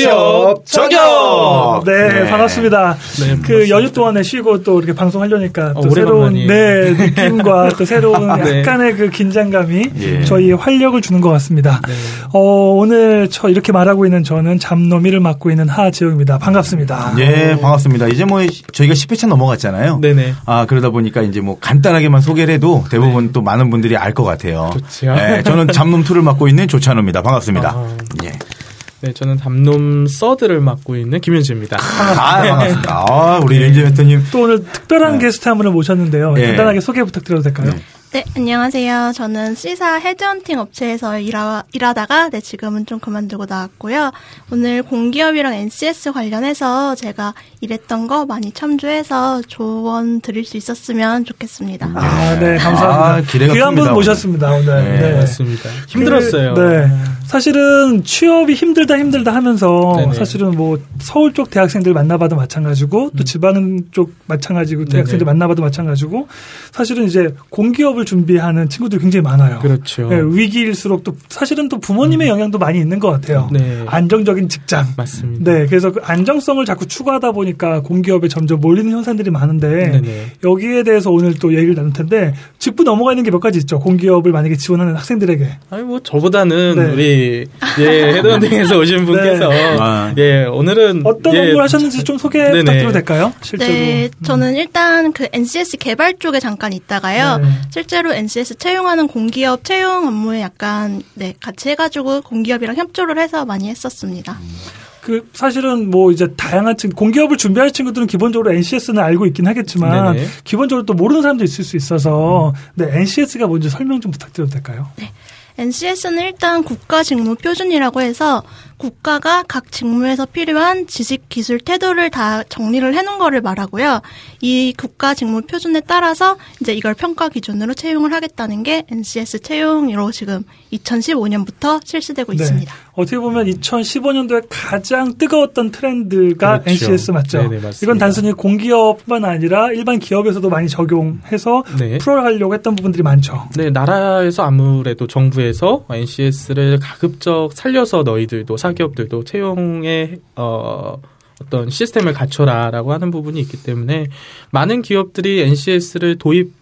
취업 저격. 네, 네. 반갑습니다. 네, 그 연휴 동안에 쉬고 또 이렇게 방송하려니까 또 어, 새로운 네 느낌과 또 새로운 네. 약간의 그 긴장감이 예. 저희 활력을 주는 것 같습니다. 네. 어, 오늘 저 이렇게 말하고 있는 저는 잡노미를 맡고 있는 하지영입니다. 반갑습니다. 예, 반갑습니다. 이제 뭐 저희가 10회차 넘어갔잖아요. 네네. 아 그러다 보니까 이제 뭐 간단하게만 소개를 해도 대부분 네. 또 많은 분들이 알 것 같아요. 네, 저는 잡놈 2를 맡고 있는 조찬호입니다. 반갑습니다. 아. 예. 네, 저는 담놈 서드를 맡고 있는 김현주입니다. 아, 반갑습니다. 아, 우리 네. 윤재 대표님. 또 오늘 특별한 네. 게스트 한 분을 모셨는데요. 네. 간단하게 소개 부탁드려도 될까요? 네. 네, 안녕하세요. 저는 C사 헤드헌팅 업체에서 일하, 일하다가 네, 지금은 좀 그만두고 나왔고요. 오늘 공기업이랑 NCS 관련해서 제가 일했던 거 많이 첨주해서 조언 드릴 수 있었으면 좋겠습니다. 아, 네, 감사합니다. 아, 기대가 귀한 분 모셨습니다, 오늘. 네, 네. 맞습니다. 힘들었어요. 그, 네. 사실은 취업이 힘들다 힘들다 하면서 네네. 사실은 뭐 서울 쪽 대학생들 만나봐도 마찬가지고 또 음. 지방 쪽 마찬가지고 대학생들 만나봐도 마찬가지고 사실은 이제 공기업을 준비하는 친구들이 굉장히 많아요. 그렇죠. 네, 위기일수록 또 사실은 또 부모님의 음. 영향도 많이 있는 것 같아요. 네. 안정적인 직장. 맞습니다. 네, 그래서 그 안정성을 자꾸 추구하다 보니까 공기업에 점점 몰리는 현상들이 많은데 네네. 여기에 대해서 오늘 또 얘기를 나눌 텐데 짚고 넘어가 있는 게 몇 가지 있죠. 공기업을 만약에 지원하는 학생들에게. 아니 뭐 저보다는 네. 우리 예 헤드헌팅에서 오신 분께서 네. 아. 예 오늘은 어떤 예, 업무를 하셨는지 좀 소개 네네. 부탁드려도 될까요? 실제로. 네, 저는 일단 그 NCS 개발 쪽에 잠깐 있다가요. 네. 실제로 NCS 채용하는 공기업 채용 업무에 약간 네 같이 해 가지고 공기업이랑 협조를 해서 많이 했었습니다. 그 사실은 뭐 이제 다양한 친 공기업을 준비할 친구들은 기본적으로 NCS는 알고 있긴 하겠지만 네네. 기본적으로 또 모르는 사람도 있을 수 있어서 네 NCS가 뭔지 설명 좀 부탁드려도 될까요? 네. NCS는 일단 국가 직무 표준이라고 해서 국가가 각 직무에서 필요한 지식, 기술, 태도를 다 정리를 해놓은 거를 말하고요. 이 국가 직무 표준에 따라서 이제 이걸 평가 기준으로 채용을 하겠다는 게 NCS 채용으로 지금 2015년부터 실시되고 네. 있습니다. 어떻게 보면 2015년도에 가장 뜨거웠던 트렌드가 그렇죠. NCS 맞죠? 네네, 이건 단순히 공기업뿐만 아니라 일반 기업에서도 많이 적용해서 네. 풀어가려고 했던 부분들이 많죠. 네, 나라에서 아무래도 정부에서 NCS를 가급적 살려서 너희들도 사 기업들도 채용에 어 어떤 시스템을 갖춰라라고 하는 부분이 있기 때문에 많은 기업들이 NCS를 도입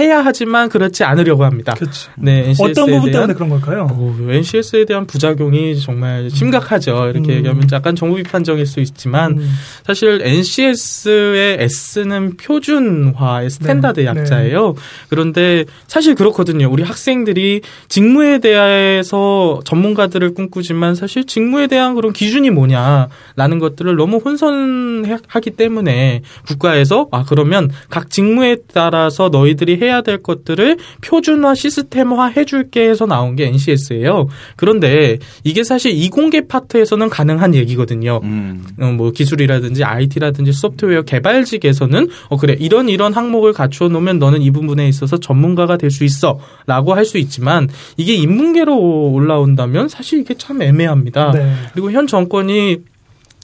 해야 하지만 그렇지 않으려고 합니다. 그렇죠. 네, NCS에 어떤 부분 대한, 때문에 그런 걸까요? 오, NCS에 대한 부작용이 정말 심각하죠. 이렇게 음. 얘기하면 약간 정부 비판적일 수 있지만 음. 사실 NCS의 S는 표준화의 standard 네. 약자예요. 네. 그런데 사실 그렇거든요. 우리 학생들이 직무에 대해서 전문가들을 꿈꾸지만 사실 직무에 대한 그런 기준이 뭐냐라는 것들을 너무 혼선하기 때문에 국가에서 아 그러면 각 직무에 따라서 너희들이 해야 될 것들을 표준화 시스템화 해줄게 해서 나온 게 NCS예요. 그런데 이게 사실 이공계 파트에서는 가능한 얘기거든요. 음. 어, 뭐 기술이라든지 IT라든지 소프트웨어 개발직에서는 어 그래 이런 이런 항목을 갖추어 놓으면 너는 이 부분에 있어서 전문가가 될 수 있어라고 할 수 있지만 이게 인문계로 올라온다면 사실 이게 참 애매합니다. 네. 그리고 현 정권이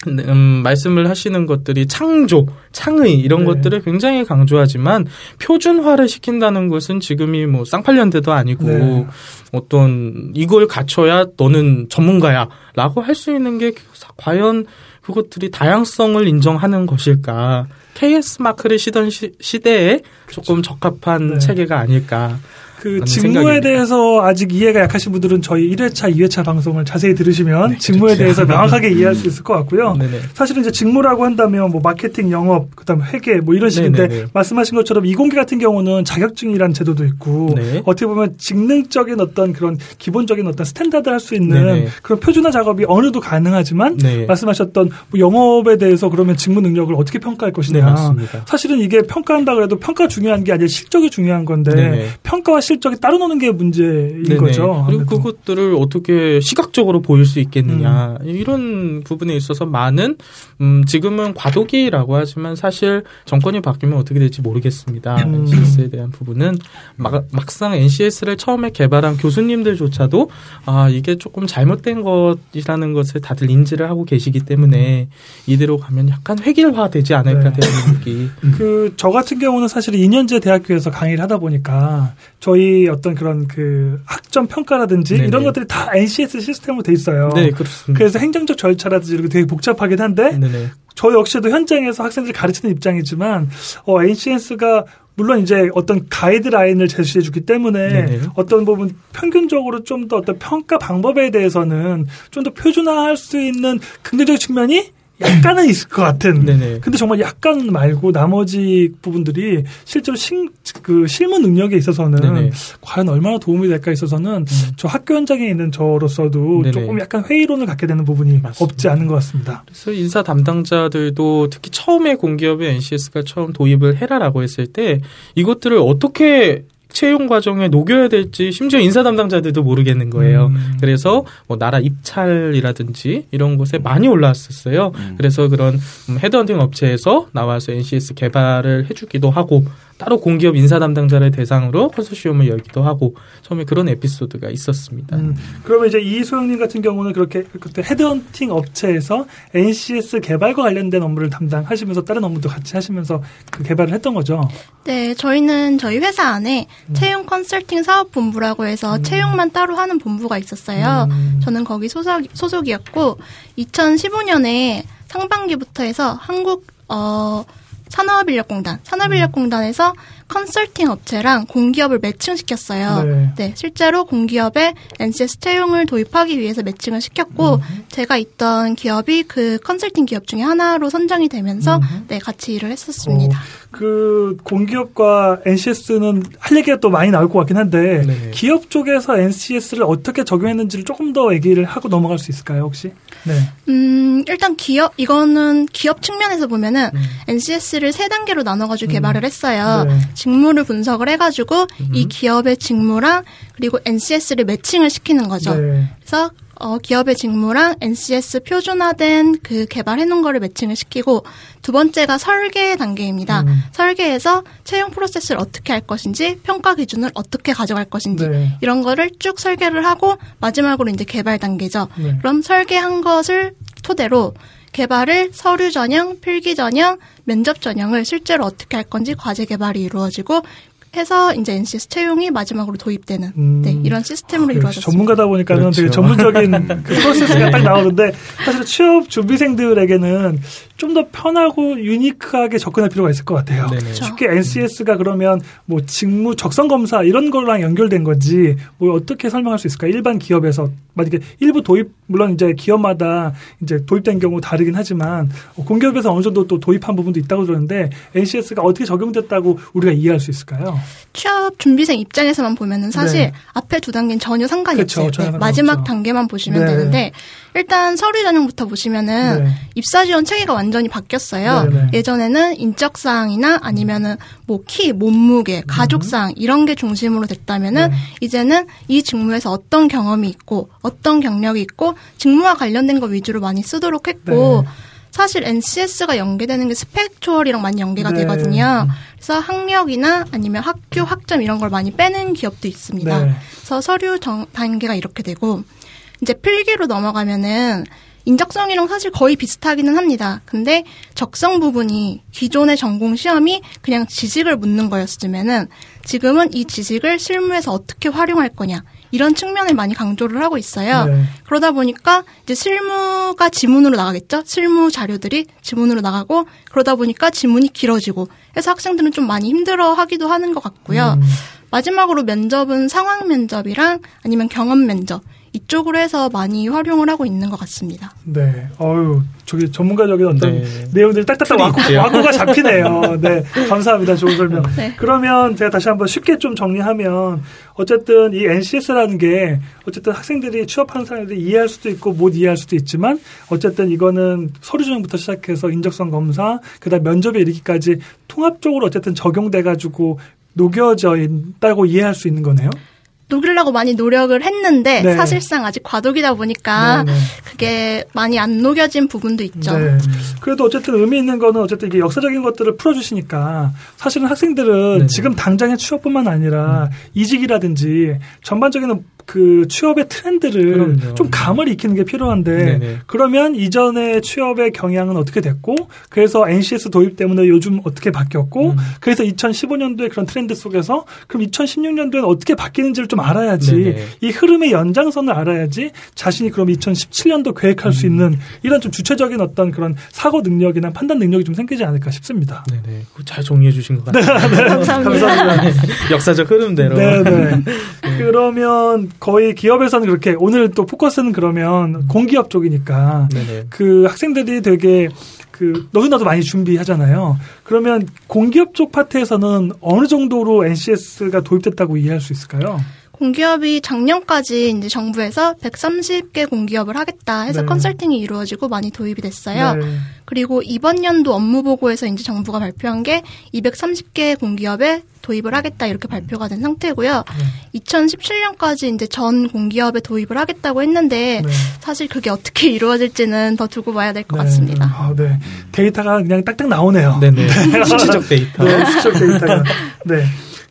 음, 말씀을 하시는 것들이 창조, 창의 이런 네. 것들을 굉장히 강조하지만 표준화를 시킨다는 것은 지금이 뭐 쌍팔년대도 아니고 네. 어떤 이걸 갖춰야 너는 전문가야라고 할 수 있는 게 과연 그것들이 다양성을 인정하는 것일까? KS 마크를 시던 시, 대에 조금 적합한 네. 체계가 아닐까? 그 직무에 생각입니다. 대해서 아직 이해가 약하신 분들은 저희 1회차, 2회차 방송을 자세히 들으시면 네, 직무에 그렇죠. 대해서 명확하게 이해할 수 있을 것 같고요. 네네. 사실은 이제 직무라고 한다면 뭐 마케팅, 영업, 그다음 회계 뭐 이런 식인데 네네네. 말씀하신 것처럼 이공계 같은 경우는 자격증이라는 제도도 있고 네. 어떻게 보면 직능적인 어떤 그런 기본적인 어떤 standard 할 수 있는 네네. 그런 표준화 작업이 어느 정도 가능하지만 네. 말씀하셨던 뭐 영업에 대해서 그러면 직무 능력을 어떻게 평가할 것이냐. 네, 사실은 이게 평가한다 그래도 평가 중요한 게 아니라 실적이 중요한 건데 평가와 실적이 따로 노는 게 문제인 네네. 거죠. 그리고 그것들을 어떻게 시각적으로 보일 수 있겠느냐 음. 이런 부분에 있어서 많은 음, 지금은 과도기라고 하지만 사실 정권이 바뀌면 어떻게 될지 모르겠습니다. 음. NCS에 대한 부분은 막, 막상 NCS를 처음에 개발한 교수님들조차도 아 이게 조금 잘못된 것이라는 것을 다들 인지를 하고 계시기 때문에 이대로 가면 약간 획일화되지 않을까 네. 되는 느낌. 그저 같은 경우는 사실 2년제 대학교에서 강의를 하다 보니까 저희 어떤 그런 그 학, 학점 평가라든지 네네. 이런 것들이 다 NCS 시스템으로 돼 있어요. 네, 그렇습니다. 그래서 행정적 절차라든지 이렇게 되게 복잡하긴 한데 네네. 저 역시도 현장에서 학생들 가르치는 입장이지만 어, NCS가 물론 이제 어떤 가이드라인을 제시해 주기 때문에 네네. 어떤 부분 평균적으로 좀 더 어떤 평가 방법에 대해서는 좀 더 표준화할 수 있는 긍정적 측면이 약간은 있을 것 같은. 네네. 근데 정말 약간 말고 나머지 부분들이 실제로 신, 그 실무 능력에 있어서는 네네. 과연 얼마나 도움이 될까 있어서는 음. 저 학교 현장에 있는 저로서도 네네. 조금 약간 회의론을 갖게 되는 부분이 맞습니다. 없지 않은 것 같습니다. 그래서 인사 담당자들도 특히 처음에 공기업에 NCS가 처음 도입을 해라라고 했을 때 이것들을 어떻게 채용 과정에 녹여야 될지 심지어 인사 담당자들도 모르겠는 거예요. 음. 그래서 뭐 나라 입찰이라든지 이런 곳에 많이 올라왔었어요. 음. 그래서 그런 헤드헌팅 업체에서 나와서 NCS 개발을 해주기도 하고 따로 공기업 인사 담당자를 대상으로 컨소시엄을 열기도 하고 처음에 그런 에피소드가 있었습니다. 음, 그러면 이제 이소영님 같은 경우는 그렇게 그때 헤드헌팅 업체에서 NCS 개발과 관련된 업무를 담당하시면서 다른 업무도 같이 하시면서 그 개발을 했던 거죠? 네, 저희는 저희 회사 안에 음. 채용 컨설팅 사업 본부라고 해서 음. 채용만 따로 하는 본부가 있었어요. 음. 저는 거기 소속 소속이었고 2015년에 상반기부터 해서 한국 어 산업인력공단, 산업인력공단에서 컨설팅 업체랑 공기업을 매칭시켰어요. 네. 네 실제로 공기업에 NCS 채용을 도입하기 위해서 매칭을 시켰고 음. 제가 있던 기업이 그 컨설팅 기업 중에 하나로 선정이 되면서 음. 네 같이 일을 했었습니다. 어, 그 공기업과 NCS는 할 얘기가 또 많이 나올 것 같긴 한데 네. 기업 쪽에서 NCS를 어떻게 적용했는지를 조금 더 얘기를 하고 넘어갈 수 있을까요, 혹시? 네. 음, 일단 기업 이거는 기업 측면에서 보면은 음. NCS를 세 단계로 나눠 가지고 음. 개발을 했어요. 네. 직무를 분석을 해가지고 음. 이 기업의 직무랑 그리고 NCS를 매칭을 시키는 거죠. 네. 그래서 어, 기업의 직무랑 NCS 표준화된 그 개발해 놓은 거를 매칭을 시키고 두 번째가 설계 단계입니다. 음. 설계에서 채용 프로세스를 어떻게 할 것인지 평가 기준을 어떻게 가져갈 것인지 네. 이런 거를 쭉 설계를 하고 마지막으로 이제 개발 단계죠. 네. 그럼 설계한 것을 토대로 개발을 서류 전형, 필기 전형, 면접 전형을 실제로 어떻게 할 건지 과제 개발이 이루어지고 해서 이제 NCS 채용이 마지막으로 도입되는 음. 네, 이런 시스템으로 아, 이루어졌습니다. 전문가다 보니까는 그렇죠. 되게 전문적인 그 프로세스가 딱 나오는데 사실 취업 준비생들에게는 좀 더 편하고 유니크하게 접근할 필요가 있을 것 같아요. 네네. 쉽게 NCS가 그러면 뭐 직무 적성 검사 이런 거랑 연결된 건지 뭐 어떻게 설명할 수 있을까요? 일반 기업에서 만약에 일부 도입 물론 이제 기업마다 이제 도입된 경우 다르긴 하지만 공기업에서 어느 정도 또 도입한 부분도 있다고 들었는데 NCS가 어떻게 적용됐다고 우리가 이해할 수 있을까요? 취업 준비생 입장에서만 보면은 사실 네. 앞에 두 단계는 전혀 상관이 그쵸, 없어요. 네, 마지막 없죠. 단계만 보시면 네. 되는데 일단 서류 전형부터 보시면은 네. 입사 지원 체계가 완전히 바뀌었어요. 네, 네. 예전에는 인적 사항이나 아니면은 뭐 키, 몸무게, 가족 사항 이런 게 중심으로 됐다면은 이제는 이 직무에서 어떤 경험이 있고 어떤 경력이 있고 직무와 관련된 거 위주로 많이 쓰도록 했고 사실 NCS가 연계되는 게 스펙추얼이랑 많이 연계가 네. 되거든요. 그래서 학력이나 아니면 학교 학점 이런 걸 많이 빼는 기업도 있습니다. 네. 그래서 서류 정, 단계가 이렇게 되고 이제 필기로 넘어가면은 인적성이랑 사실 거의 비슷하기는 합니다. 근데 적성 부분이 기존의 전공 시험이 그냥 지식을 묻는 거였으면은 지금은 이 지식을 실무에서 어떻게 활용할 거냐 이런 측면을 많이 강조를 하고 있어요. 네. 그러다 보니까 이제 실무가 지문으로 나가겠죠. 실무 자료들이 지문으로 나가고 그러다 보니까 지문이 길어지고 해서 학생들은 좀 많이 힘들어하기도 하는 것 같고요. 음. 마지막으로 면접은 상황 면접이랑 아니면 경험 면접 이쪽으로 해서 많이 활용을 하고 있는 것 같습니다. 네. 어유 저기 전문가적인 어떤 네. 내용들이 딱딱딱 와꾸, 와꾸가 잡히네요. 네. 감사합니다. 좋은 설명. 네. 그러면 제가 다시 한번 쉽게 좀 정리하면 어쨌든 이 NCS라는 게 어쨌든 학생들이 취업하는 사람들이 이해할 수도 있고 못 이해할 수도 있지만 어쨌든 이거는 서류 전형부터 시작해서 인적성 검사 그다음 면접에 이르기까지 통합적으로 어쨌든 적용돼 가지고 녹여져 있다고 이해할 수 있는 거네요. 녹이려고 많이 노력을 했는데 네. 사실상 아직 과도기다 보니까 네, 네. 그게 많이 안 녹여진 부분도 있죠. 네. 그래도 어쨌든 의미 있는 거는 어쨌든 이게 역사적인 것들을 풀어주시니까 사실은 학생들은 네. 지금 당장의 취업뿐만 아니라 음. 이직이라든지 전반적인 그 취업의 트렌드를 그럼요. 좀 감을 익히는 게 필요한데 네네. 그러면 이전의 취업의 경향은 어떻게 됐고 그래서 NCS 도입 때문에 요즘 어떻게 바뀌었고 음. 그래서 2015년도에 그런 트렌드 속에서 그럼 2016년도에는 어떻게 바뀌는지를 좀 알아야지 네네. 이 흐름의 연장선을 알아야지 자신이 그럼 2017년도 계획할 음. 수 있는 이런 좀 주체적인 어떤 그런 사고 능력이나 판단 능력이 좀 생기지 않을까 싶습니다. 네네. 잘 정리해 주신 것 같아요. 네, 네. 감사합니다. 감사합니다. 역사적 흐름대로. 네네. 네. 그러면 거의 기업에서는 그렇게 오늘 또 포커스는 그러면 공기업 쪽이니까 네네. 그 학생들이 되게 그 너도 나도 많이 준비하잖아요. 그러면 공기업 쪽 파트에서는 어느 정도로 NCS가 도입됐다고 이해할 수 있을까요? 공기업이 작년까지 이제 정부에서 130개 공기업을 하겠다 해서 네. 컨설팅이 이루어지고 많이 도입이 됐어요. 네. 그리고 이번 연도 업무 보고에서 이제 정부가 발표한 게 230개 공기업에 도입을 하겠다 이렇게 발표가 된 상태고요. 네. 2017년까지 이제 전 공기업에 도입을 하겠다고 했는데 네. 사실 그게 어떻게 이루어질지는 더 두고 봐야 될것 네. 같습니다. 아, 네. 데이터가 그냥 딱딱 나오네요. 네네. 수치적 데이터. 네, 수치적 데이터가. 네.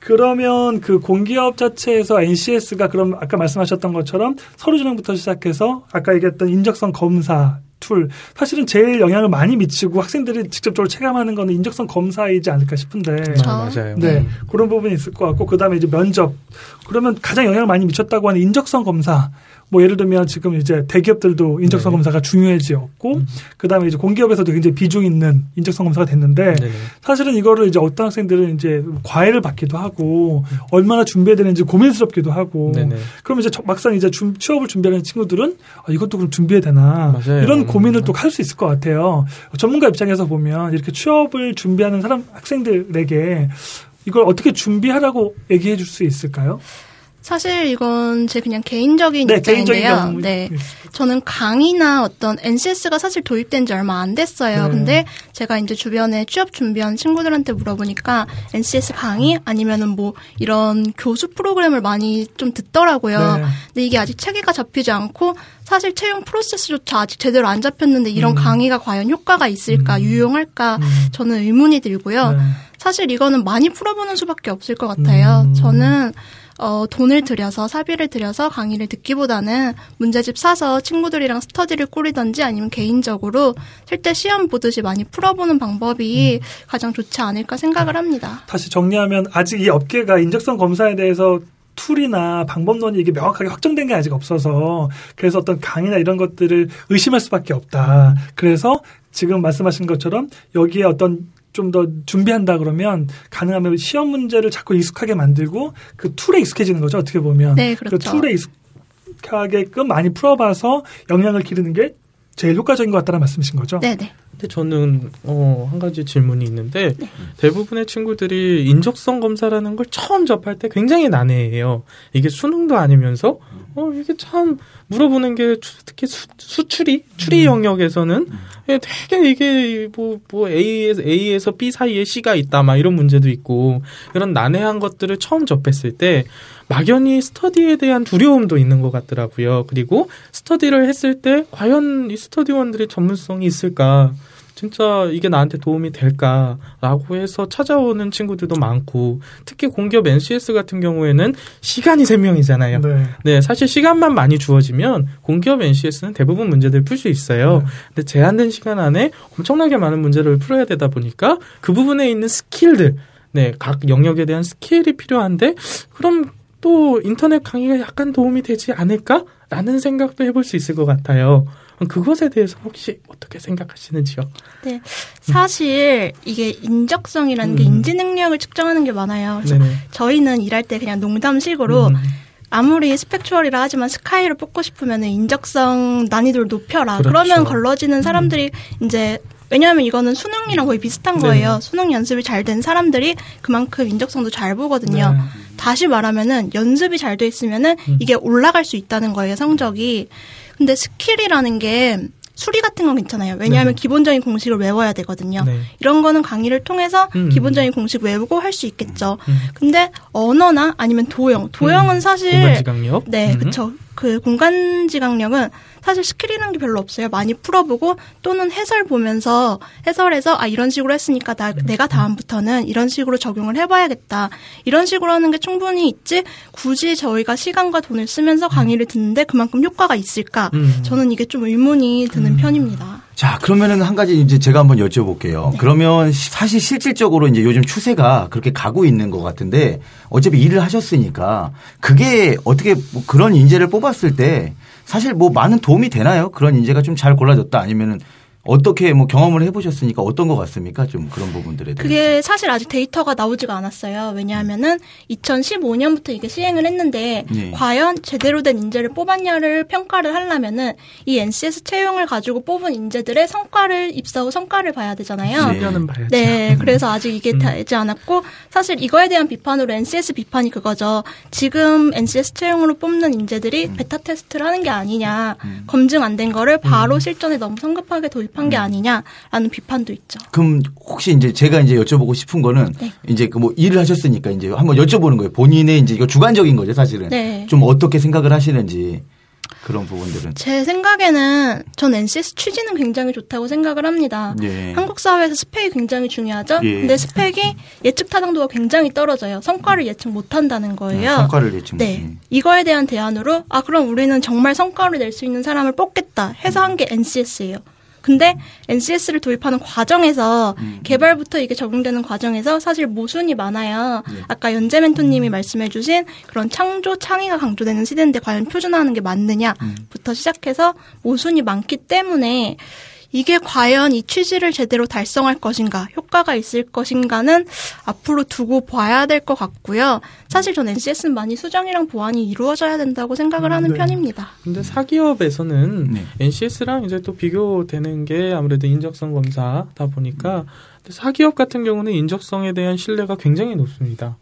그러면 그 공기업 자체에서 NCS가 그럼 아까 말씀하셨던 것처럼 서류 전형부터 시작해서 아까 얘기했던 인적성 검사 tool. 사실은 제일 영향을 많이 미치고 학생들이 직접적으로 체감하는 거는 인적성 검사이지 않을까 싶은데. 아, 맞아요. 네. 음. 그런 부분이 있을 것 같고 그다음에 이제 면접. 그러면 가장 영향을 많이 미쳤다고 하는 인적성 검사 뭐 예를 들면 지금 이제 대기업들도 인적성 네. 검사가 중요해지었고 음. 그다음에 이제 공기업에서도 굉장히 비중 있는 인적성 검사가 됐는데 네. 사실은 이거를 이제 어떤 학생들은 이제 과외를 받기도 하고 음. 얼마나 준비해야 되는지 고민스럽기도 하고 네. 그럼 이제 막상 이제 주, 취업을 준비하는 친구들은 아, 이것도 그럼 준비해야 되나 맞아요. 이런 고민을 또할 수 있을 것 같아요. 전문가 입장에서 보면 이렇게 취업을 준비하는 사람 학생들에게 이걸 어떻게 준비하라고 얘기해 줄 수 있을까요? 사실 이건 제 그냥 개인적인 네, 입장인데요. 네. 저는 강의나 어떤 NCS가 사실 도입된 지 얼마 안 됐어요. 네. 근데 제가 이제 주변에 취업 준비한 친구들한테 물어보니까 NCS 강의 아니면은 뭐 이런 교수 프로그램을 많이 좀 듣더라고요. 네. 근데 이게 아직 체계가 잡히지 않고 사실 채용 프로세스조차 아직 제대로 안 잡혔는데 이런 음. 강의가 과연 효과가 있을까, 음. 유용할까 음. 저는 의문이 들고요. 네. 사실 이거는 많이 풀어보는 수밖에 없을 것 같아요. 음. 저는 어, 돈을 들여서 사비를 들여서 강의를 듣기보다는 문제집 사서 친구들이랑 스터디를 꾸리던지 아니면 개인적으로 실제 시험 보듯이 많이 풀어보는 방법이 음. 가장 좋지 않을까 생각을 합니다. 다시 정리하면 아직 이 업계가 인적성 검사에 대해서 tool이나 방법론이 이게 명확하게 확정된 게 아직 없어서 그래서 어떤 강의나 이런 것들을 의심할 수밖에 없다. 그래서 지금 말씀하신 것처럼 여기에 어떤 좀 더 준비한다 그러면 가능하면 시험 문제를 자꾸 익숙하게 만들고 그 tool에 익숙해지는 거죠 어떻게 보면 네, 그렇죠. 그 tool에 익숙하게끔 많이 풀어봐서 역량을 기르는 게 제일 효과적인 것 같다는 말씀이신 거죠? 네, 네. 근데 저는 어, 한 가지 질문이 있는데 네. 대부분의 친구들이 인적성 검사라는 걸 처음 접할 때 굉장히 난해해요. 이게 수능도 아니면서 어 이게 참 물어보는 게 특히 수, 수출이 추리 음. 영역에서는 음. 예, 되게 이게 뭐, 뭐 A에서, A에서 B 사이에 C가 있다 막 이런 문제도 있고 이런 난해한 것들을 처음 접했을 때 막연히 스터디에 대한 두려움도 있는 것 같더라고요. 그리고 스터디를 했을 때 과연 이 스터디원들의 전문성이 있을까? 진짜 이게 나한테 도움이 될까라고 해서 찾아오는 친구들도 많고 특히 공기업 NCS 같은 경우에는 시간이 생명이잖아요. 네. 네. 사실 시간만 많이 주어지면 공기업 NCS는 대부분 문제들 풀 수 있어요. 네. 근데 제한된 시간 안에 엄청나게 많은 문제를 풀어야 되다 보니까 그 부분에 있는 skill들 네, 각 영역에 대한 skill이 필요한데 그럼 또 인터넷 강의가 약간 도움이 되지 않을까라는 생각도 해볼 수 있을 것 같아요. 그것에 대해서 혹시 어떻게 생각하시는지요? 네. 사실 이게 인적성이라는 음. 게 인지 능력을 측정하는 게 많아요. 그래서 네네. 저희는 일할 때 그냥 농담식으로 음. 아무리 스펙추얼이라 하지만 스카이를 뽑고 싶으면 인적성 난이도를 높여라. 그렇죠. 그러면 걸러지는 사람들이 음. 이제 왜냐하면 이거는 수능이랑 거의 비슷한 거예요. 네. 수능 연습이 잘 된 사람들이 그만큼 인적성도 잘 보거든요. 네. 다시 말하면은 연습이 잘 돼 있으면은 음. 이게 올라갈 수 있다는 거예요, 성적이. 근데 skill이라는 게 수리 같은 건 괜찮아요. 왜냐하면 네. 기본적인 공식을 외워야 되거든요. 네. 이런 거는 강의를 통해서 음. 기본적인 공식 외우고 할 수 있겠죠. 음. 근데 언어나 아니면 도형, 도형은 음. 사실 공간지각력? 네, 음. 그렇죠. 그 공간지각력은 사실 skill이라는 게 별로 없어요. 많이 풀어보고 또는 해설 보면서 해설해서 아 이런 식으로 했으니까 나, 내가 다음부터는 이런 식으로 적용을 해봐야겠다. 이런 식으로 하는 게 충분히 있지 굳이 저희가 시간과 돈을 쓰면서 강의를 듣는데 그만큼 효과가 있을까? 음. 저는 이게 좀 의문이 드는 음. 편입니다. 자, 그러면은 한 가지 이제 제가 한번 여쭤볼게요. 네. 그러면 사실 실질적으로 이제 요즘 추세가 그렇게 가고 있는 것 같은데 어차피 일을 하셨으니까 그게 어떻게 뭐 그런 인재를 뽑았을 때 사실 뭐 많은 도움이 되나요? 그런 인재가 좀 잘 골라졌다 아니면은 어떻게 뭐 경험을 해보셨으니까 어떤 것 같습니까? 좀 그런 부분들에 대해서. 그게 사실 아직 데이터가 나오지가 않았어요. 왜냐하면은 2015년부터 이게 시행을 했는데 네. 과연 제대로 된 인재를 뽑았냐를 평가를 하려면은 이 NCS 채용을 가지고 뽑은 인재들의 성과를 입사 후 성과를 봐야 되잖아요. 네. 봐야죠. 네, 그래서 아직 이게 음. 되지 않았고 사실 이거에 대한 비판으로 NCS 비판이 그거죠. 지금 NCS 채용으로 뽑는 인재들이 음. 베타 테스트를 하는 게 아니냐, 음. 검증 안 된 거를 바로 음. 실전에 너무 성급하게 도입 한게 음. 아니냐라는 비판도 있죠. 그럼 혹시 이제 제가 이제 여쭤보고 싶은 거는 네. 이제 그 뭐 일을 하셨으니까 이제 한번 여쭤보는 거예요. 본인의 이제 이거 주관적인 거죠, 사실은. 네. 좀 어떻게 생각을 하시는지. 그런 부분들은 제 생각에는 전 NCS 취지는 굉장히 좋다고 생각을 합니다. 예. 한국 사회에서 스펙이 굉장히 중요하죠. 예. 근데 스펙이 예측 타당도가 굉장히 떨어져요. 성과를 예측 못 한다는 거예요. 아, 성과를 예측 네. 못. 이거에 대한 대안으로 아 그럼 우리는 정말 성과를 낼 수 있는 사람을 뽑겠다 해서 한 게 NCS예요. 근데 NCS를 도입하는 과정에서 음. 개발부터 이게 적용되는 과정에서 사실 모순이 많아요. 네. 아까 연재 멘토님이 음. 말씀해주신 그런 창조 창의가 강조되는 시대인데 과연 표준화하는 게 맞느냐부터 음. 시작해서 모순이 많기 때문에 이게 과연 이 취지를 제대로 달성할 것인가, 효과가 있을 것인가는 앞으로 두고 봐야 될 것 같고요. 사실 전 NCS는 많이 수정이랑 보완이 이루어져야 된다고 생각을 하는 네. 편입니다. 근데 사기업에서는 네. NCS랑 이제 또 비교되는 게 아무래도 인적성 검사다 보니까 사기업 같은 경우는 인적성에 대한 신뢰가 굉장히 높습니다.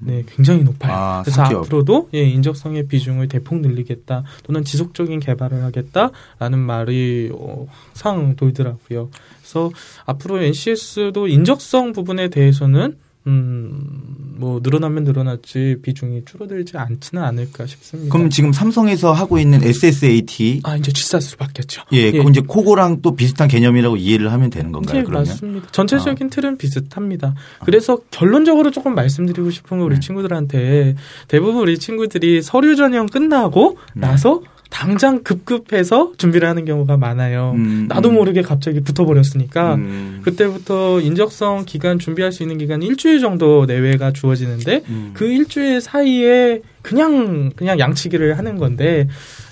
네, 굉장히 높아요. 아, 그래서 사기업. 앞으로도 예, 인적성의 비중을 대폭 늘리겠다 또는 지속적인 개발을 하겠다라는 말이 어, 항상 돌더라고요. 그래서 앞으로 NCS도 인적성 부분에 대해서는 음, 뭐 늘어나면 늘어났지 비중이 줄어들지 않지는 않을까 싶습니다. 그럼 지금 삼성에서 하고 있는 SSAT 아 이제 G사스로 바뀌었죠. 예, 예. 그 이제 코고랑 또 비슷한 개념이라고 이해를 하면 되는 건가요? 네, 그러면? 맞습니다. 전체적인 아. 틀은 비슷합니다. 그래서 아. 결론적으로 조금 말씀드리고 싶은 건 우리 네. 친구들한테 대부분 우리 친구들이 서류 전형 끝나고 네. 나서 당장 급급해서 준비를 하는 경우가 많아요. 음, 나도 음. 모르게 갑자기 붙어버렸으니까 음. 그때부터 인적성 기간 준비할 수 있는 기간 일주일 정도 내외가 주어지는데 음. 그 일주일 사이에 그냥 그냥 양치기를 하는 건데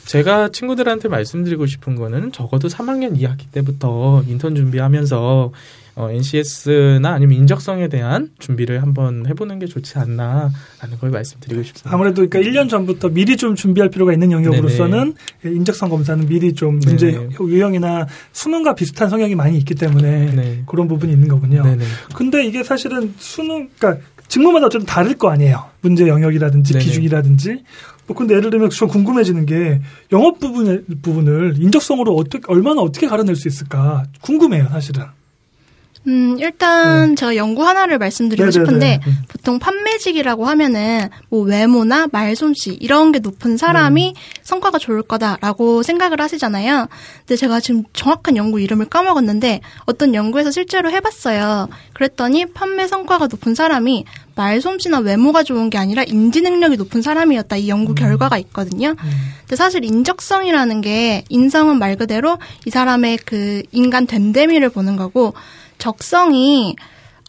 제가 친구들한테 말씀드리고 싶은 거는 적어도 3학년 2학기 때부터 인턴 준비하면서 어, NCS나 아니면 인적성에 대한 준비를 한번 해보는 게 좋지 않나라는 걸 말씀드리고 싶습니다. 아무래도 그러니까 1년 전부터 미리 좀 준비할 필요가 있는 영역으로서는 네네. 인적성 검사는 미리 좀 문제 네네. 유형이나 수능과 비슷한 성향이 많이 있기 때문에 네. 그런 부분이 있는 거군요. 네네. 근데 이게 사실은 수능, 그러니까 직무마다 어쨌든 다를 거 아니에요. 문제 영역이라든지 네네. 기준이라든지. 뭐 근데 예를 들면 좀 궁금해지는 게 영업 부분 부분을 인적성으로 어떻게 얼마나 어떻게 가려낼 수 있을까 궁금해요, 사실은. 음, 일단 네. 제가 연구 하나를 말씀드리고 네네네. 싶은데 음. 보통 판매직이라고 하면은 뭐 외모나 말솜씨 이런 게 높은 사람이 네. 성과가 좋을 거다라고 생각을 하시잖아요. 근데 제가 지금 정확한 연구 이름을 까먹었는데 어떤 연구에서 실제로 해봤어요. 그랬더니 판매 성과가 높은 사람이 말솜씨나 외모가 좋은 게 아니라 인지 능력이 높은 사람이었다 이 연구 음. 결과가 있거든요. 음. 근데 사실 인적성이라는 게 인성은 말 그대로 이 사람의 그 인간 됨됨이를 보는 거고 적성이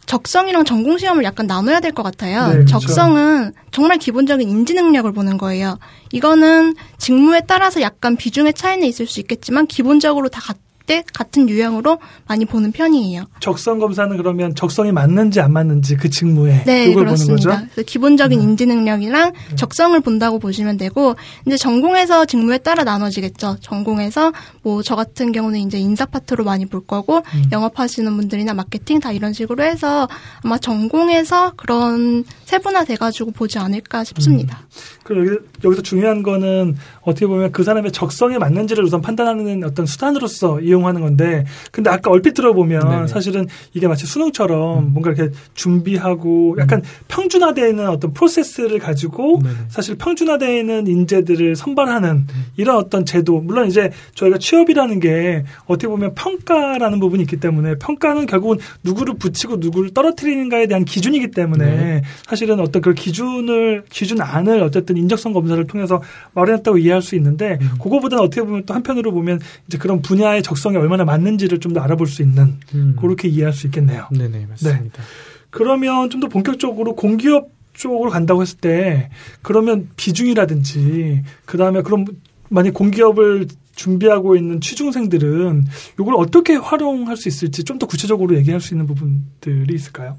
적성이랑 전공 시험을 약간 나눠야 될 것 같아요. 네, 그렇죠. 적성은 정말 기본적인 인지 능력을 보는 거예요. 이거는 직무에 따라서 약간 비중의 차이는 있을 수 있겠지만 기본적으로 다 같, 때 같은 유형으로 많이 보는 편이에요. 적성 검사는 그러면 적성이 맞는지 안 맞는지 그 직무에 네, 그걸 그렇습니다. 보는 거죠. 기본적인 음. 인지 능력이랑 음. 적성을 본다고 보시면 되고 이제 전공에서 직무에 따라 나눠지겠죠. 전공에서 뭐 저 같은 경우는 이제 인사 파트로 많이 볼 거고 음. 영업하시는 분들이나 마케팅 다 이런 식으로 해서 아마 전공에서 그런 세분화 돼가지고 보지 않을까 싶습니다. 음. 그리고 여기, 서 중요한 거는 어떻게 보면 그 사람의 적성에 맞는지를 우선 판단하는 어떤 수단으로서 이용 이용하는 건데 근데 아까 얼핏 들어보면 네네. 사실은 이게 마치 수능처럼 음. 뭔가 이렇게 준비하고 약간 음. 평준화되어 있는 어떤 프로세스를 가지고 네네. 사실 평준화되어 있는 인재들을 선발하는 음. 이런 어떤 제도 물론 이제 저희가 취업이라는 게 어떻게 보면 평가라는 부분이 있기 때문에 평가는 결국은 누구를 붙이고 누구를 떨어뜨리는가에 대한 기준이기 때문에 네. 사실은 어떤 그 기준을 기준 안을 어쨌든 인적성 검사를 통해서 마련했다고 이해할 수 있는데 음. 그거보다는 어떻게 보면 또 한편으로 보면 이제 그런 분야의 적성 이 얼마나 맞는지를 좀 더 알아볼 수 있는 음. 그렇게 이해할 수 있겠네요. 네네 맞습니다. 네. 그러면 좀 더 본격적으로 공기업 쪽으로 간다고 했을 때 그러면 비중이라든지 그 다음에 그럼 만약 공기업을 준비하고 있는 취중생들은 이걸 어떻게 활용할 수 있을지 좀 더 구체적으로 얘기할 수 있는 부분들이 있을까요?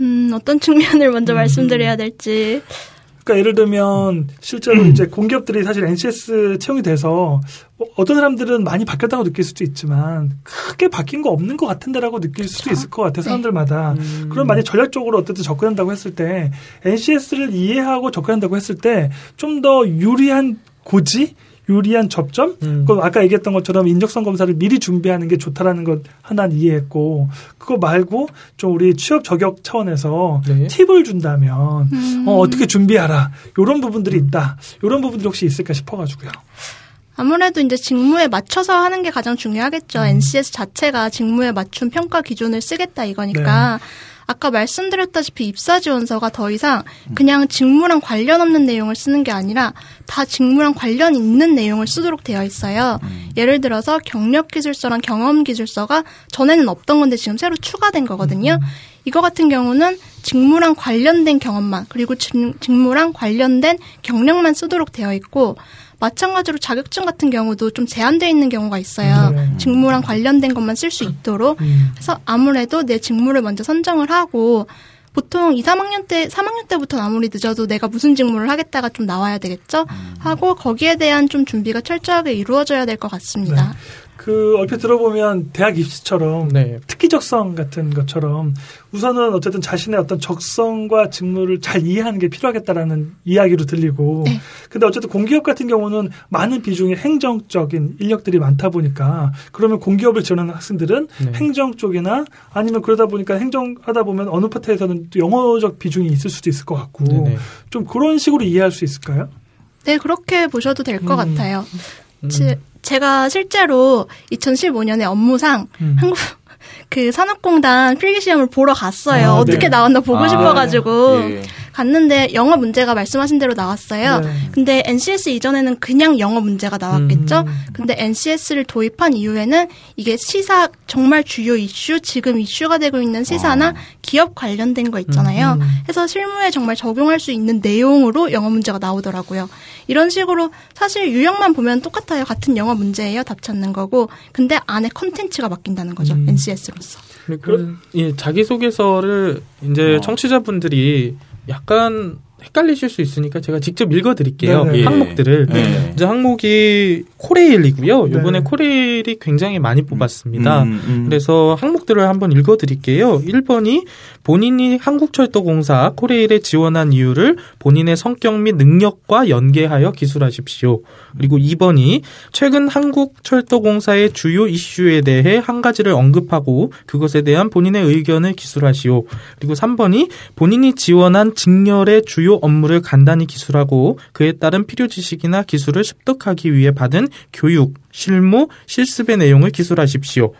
음, 어떤 측면을 먼저 음. 말씀드려야 될지. 그러니까 예를 들면 실제로 이제 공기업들이 사실 NCS 채용이 돼서 뭐 어떤 사람들은 많이 바뀌었다고 느낄 수도 있지만 크게 바뀐 거 없는 것 같은데라고 느낄 수도 있을 것 같아 요 사람들마다. 네. 음. 그럼 만약 전략적으로 어쨌든 접근한다고 했을 때 NCS를 이해하고 접근한다고 했을 때 좀 더 유리한 고지 유리한 접점? 음. 그 아까 얘기했던 것처럼 인적성 검사를 미리 준비하는 게 좋다라는 것 하나는 이해했고 그거 말고 좀 우리 취업 저격 차원에서 네. 팁을 준다면 음. 어, 어떻게 준비하라 이런 부분들이 있다. 이런 부분들이 혹시 있을까 싶어가지고요. 아무래도 이제 직무에 맞춰서 하는 게 가장 중요하겠죠. 음. NCS 자체가 직무에 맞춘 평가 기준을 쓰겠다 이거니까. 네. 아까 말씀드렸다시피 입사 지원서가 더 이상 그냥 직무랑 관련 없는 내용을 쓰는 게 아니라 다 직무랑 관련 있는 내용을 쓰도록 되어 있어요. 음. 예를 들어서 경력 기술서랑 경험 기술서가 전에는 없던 건데 지금 새로 추가된 거거든요. 음. 이거 같은 경우는 직무랑 관련된 경험만 그리고 직무랑 관련된 경력만 쓰도록 되어 있고 마찬가지로 자격증 같은 경우도 좀 제한되어 있는 경우가 있어요. 네. 직무랑 관련된 것만 쓸 수 있도록. 음. 그래서 아무래도 내 직무를 먼저 선정을 하고 보통 2, 3학년 때, 3학년 때부터는 아무리 늦어도 내가 무슨 직무를 하겠다가 좀 나와야 되겠죠? 음. 하고 거기에 대한 좀 준비가 철저하게 이루어져야 될 것 같습니다. 네. 그 얼핏 들어보면 대학 입시처럼 네. 특기 적성 같은 것처럼 우선은 어쨌든 자신의 어떤 적성과 직무를 잘 이해하는 게 필요하겠다라는 이야기로 들리고 네. 근데 어쨌든 공기업 같은 경우는 많은 비중의 행정적인 인력들이 많다 보니까 그러면 공기업을 지원하는 학생들은 네. 행정 쪽이나 아니면 그러다 보니까 행정하다 보면 어느 파트에서는 또 영어적 비중이 있을 수도 있을 것 같고 네네. 네. 좀 그런 식으로 이해할 수 있을까요? 네 그렇게 보셔도 될것 음. 같아요. 음. 제가 실제로 2015년에 업무상 음. 한국 그 산업공단 필기 시험을 보러 갔어요. 아, 어떻게 네. 나왔나 보고 아, 싶어가지고. 네. 갔는데 영어 문제가 말씀하신 대로 나왔어요. 네. 근데 NCS 이전에는 그냥 영어 문제가 나왔겠죠. 음. 근데 NCS를 도입한 이후에는 이게 시사 정말 주요 이슈, 지금 이슈가 되고 있는 시사나 아. 기업 관련된 거 있잖아요. 음. 해서 실무에 정말 적용할 수 있는 내용으로 영어 문제가 나오더라고요. 이런 식으로 사실 유형만 보면 똑같아요. 같은 영어 문제예요. 답 찾는 거고. 근데 안에 컨텐츠가 바뀐다는 거죠. 음. NCS로서. 그, 예, 자기소개서를 이제 어. 청취자분들이 약간 헷갈리실 수 있으니까 제가 직접 읽어드릴게요. 네. 항목들을. 네. 이제 항목이 코레일이고요. 네. 이번에 코레일이 굉장히 많이 뽑았습니다. 음, 음. 그래서 항목들을 한번 읽어드릴게요. 1번이 본인이 한국철도공사 코레일에 지원한 이유를 본인의 성격 및 능력과 연계하여 기술하십시오. 그리고 2번이 최근 한국철도공사의 주요 이슈에 대해 한 가지를 언급하고 그것에 대한 본인의 의견을 기술하시오. 그리고 3번이 본인이 지원한 직렬의 주요 업무를 간단히 기술하고 그에 따른 필요 지식이나 기술을 습득하기 위해 받은 교육, 실무, 실습의 내용을 기술하십시오.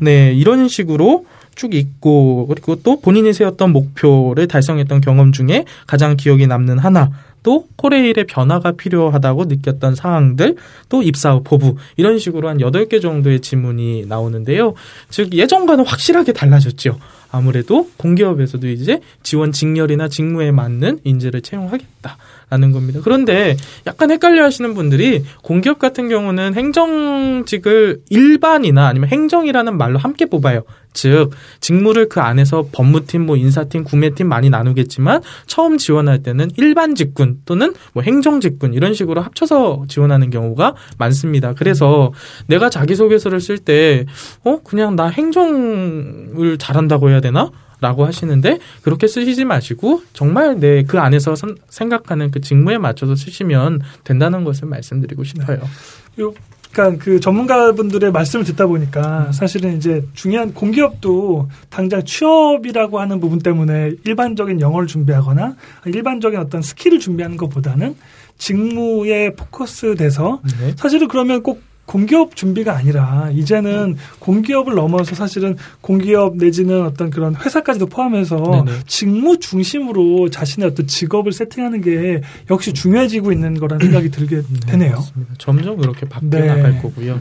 네, 이런 식으로 쭉 있고 그리고 또 본인이 세웠던 목표를 달성했던 경험 중에 가장 기억에 남는 하나 또 코레일의 변화가 필요하다고 느꼈던 상황들, 또 입사 후 포부 이런 식으로 한 8개 정도의 지문이 나오는데요. 즉 예전과는 확실하게 달라졌죠. 아무래도 공기업에서도 이제 지원 직렬이나 직무에 맞는 인재를 채용하겠다. 라는 겁니다. 그런데 약간 헷갈려 하시는 분들이 공기업 같은 경우는 행정직을 일반이나 아니면 행정이라는 말로 함께 뽑아요. 즉, 직무를 그 안에서 법무팀, 뭐 인사팀, 구매팀 많이 나누겠지만 처음 지원할 때는 일반 직군 또는 뭐 행정 직군 이런 식으로 합쳐서 지원하는 경우가 많습니다. 그래서 내가 자기소개서를 쓸 때, 어, 그냥 나 행정을 잘한다고 해야 되나? 라고 하시는데 그렇게 쓰시지 마시고 정말 내 그 안에서 생각하는 그 직무에 맞춰서 쓰시면 된다는 것을 말씀드리고 싶어요. 네. 그러니까 그 전문가분들의 말씀을 듣다 보니까 사실은 이제 중요한 공기업도 당장 취업이라고 하는 부분 때문에 일반적인 영어를 준비하거나 일반적인 어떤 skill을 준비하는 것보다는 직무에 포커스 돼서 네. 사실은 그러면 꼭 공기업 준비가 아니라 이제는 공기업을 넘어서 사실은 공기업 내지는 어떤 그런 회사까지도 포함해서 네네. 직무 중심으로 자신의 어떤 직업을 세팅하는 게 역시 중요해지고 있는 거라는 생각이 들게 네, 되네요. 네, 점점 그렇게 바뀌어 네. 나갈 거고요.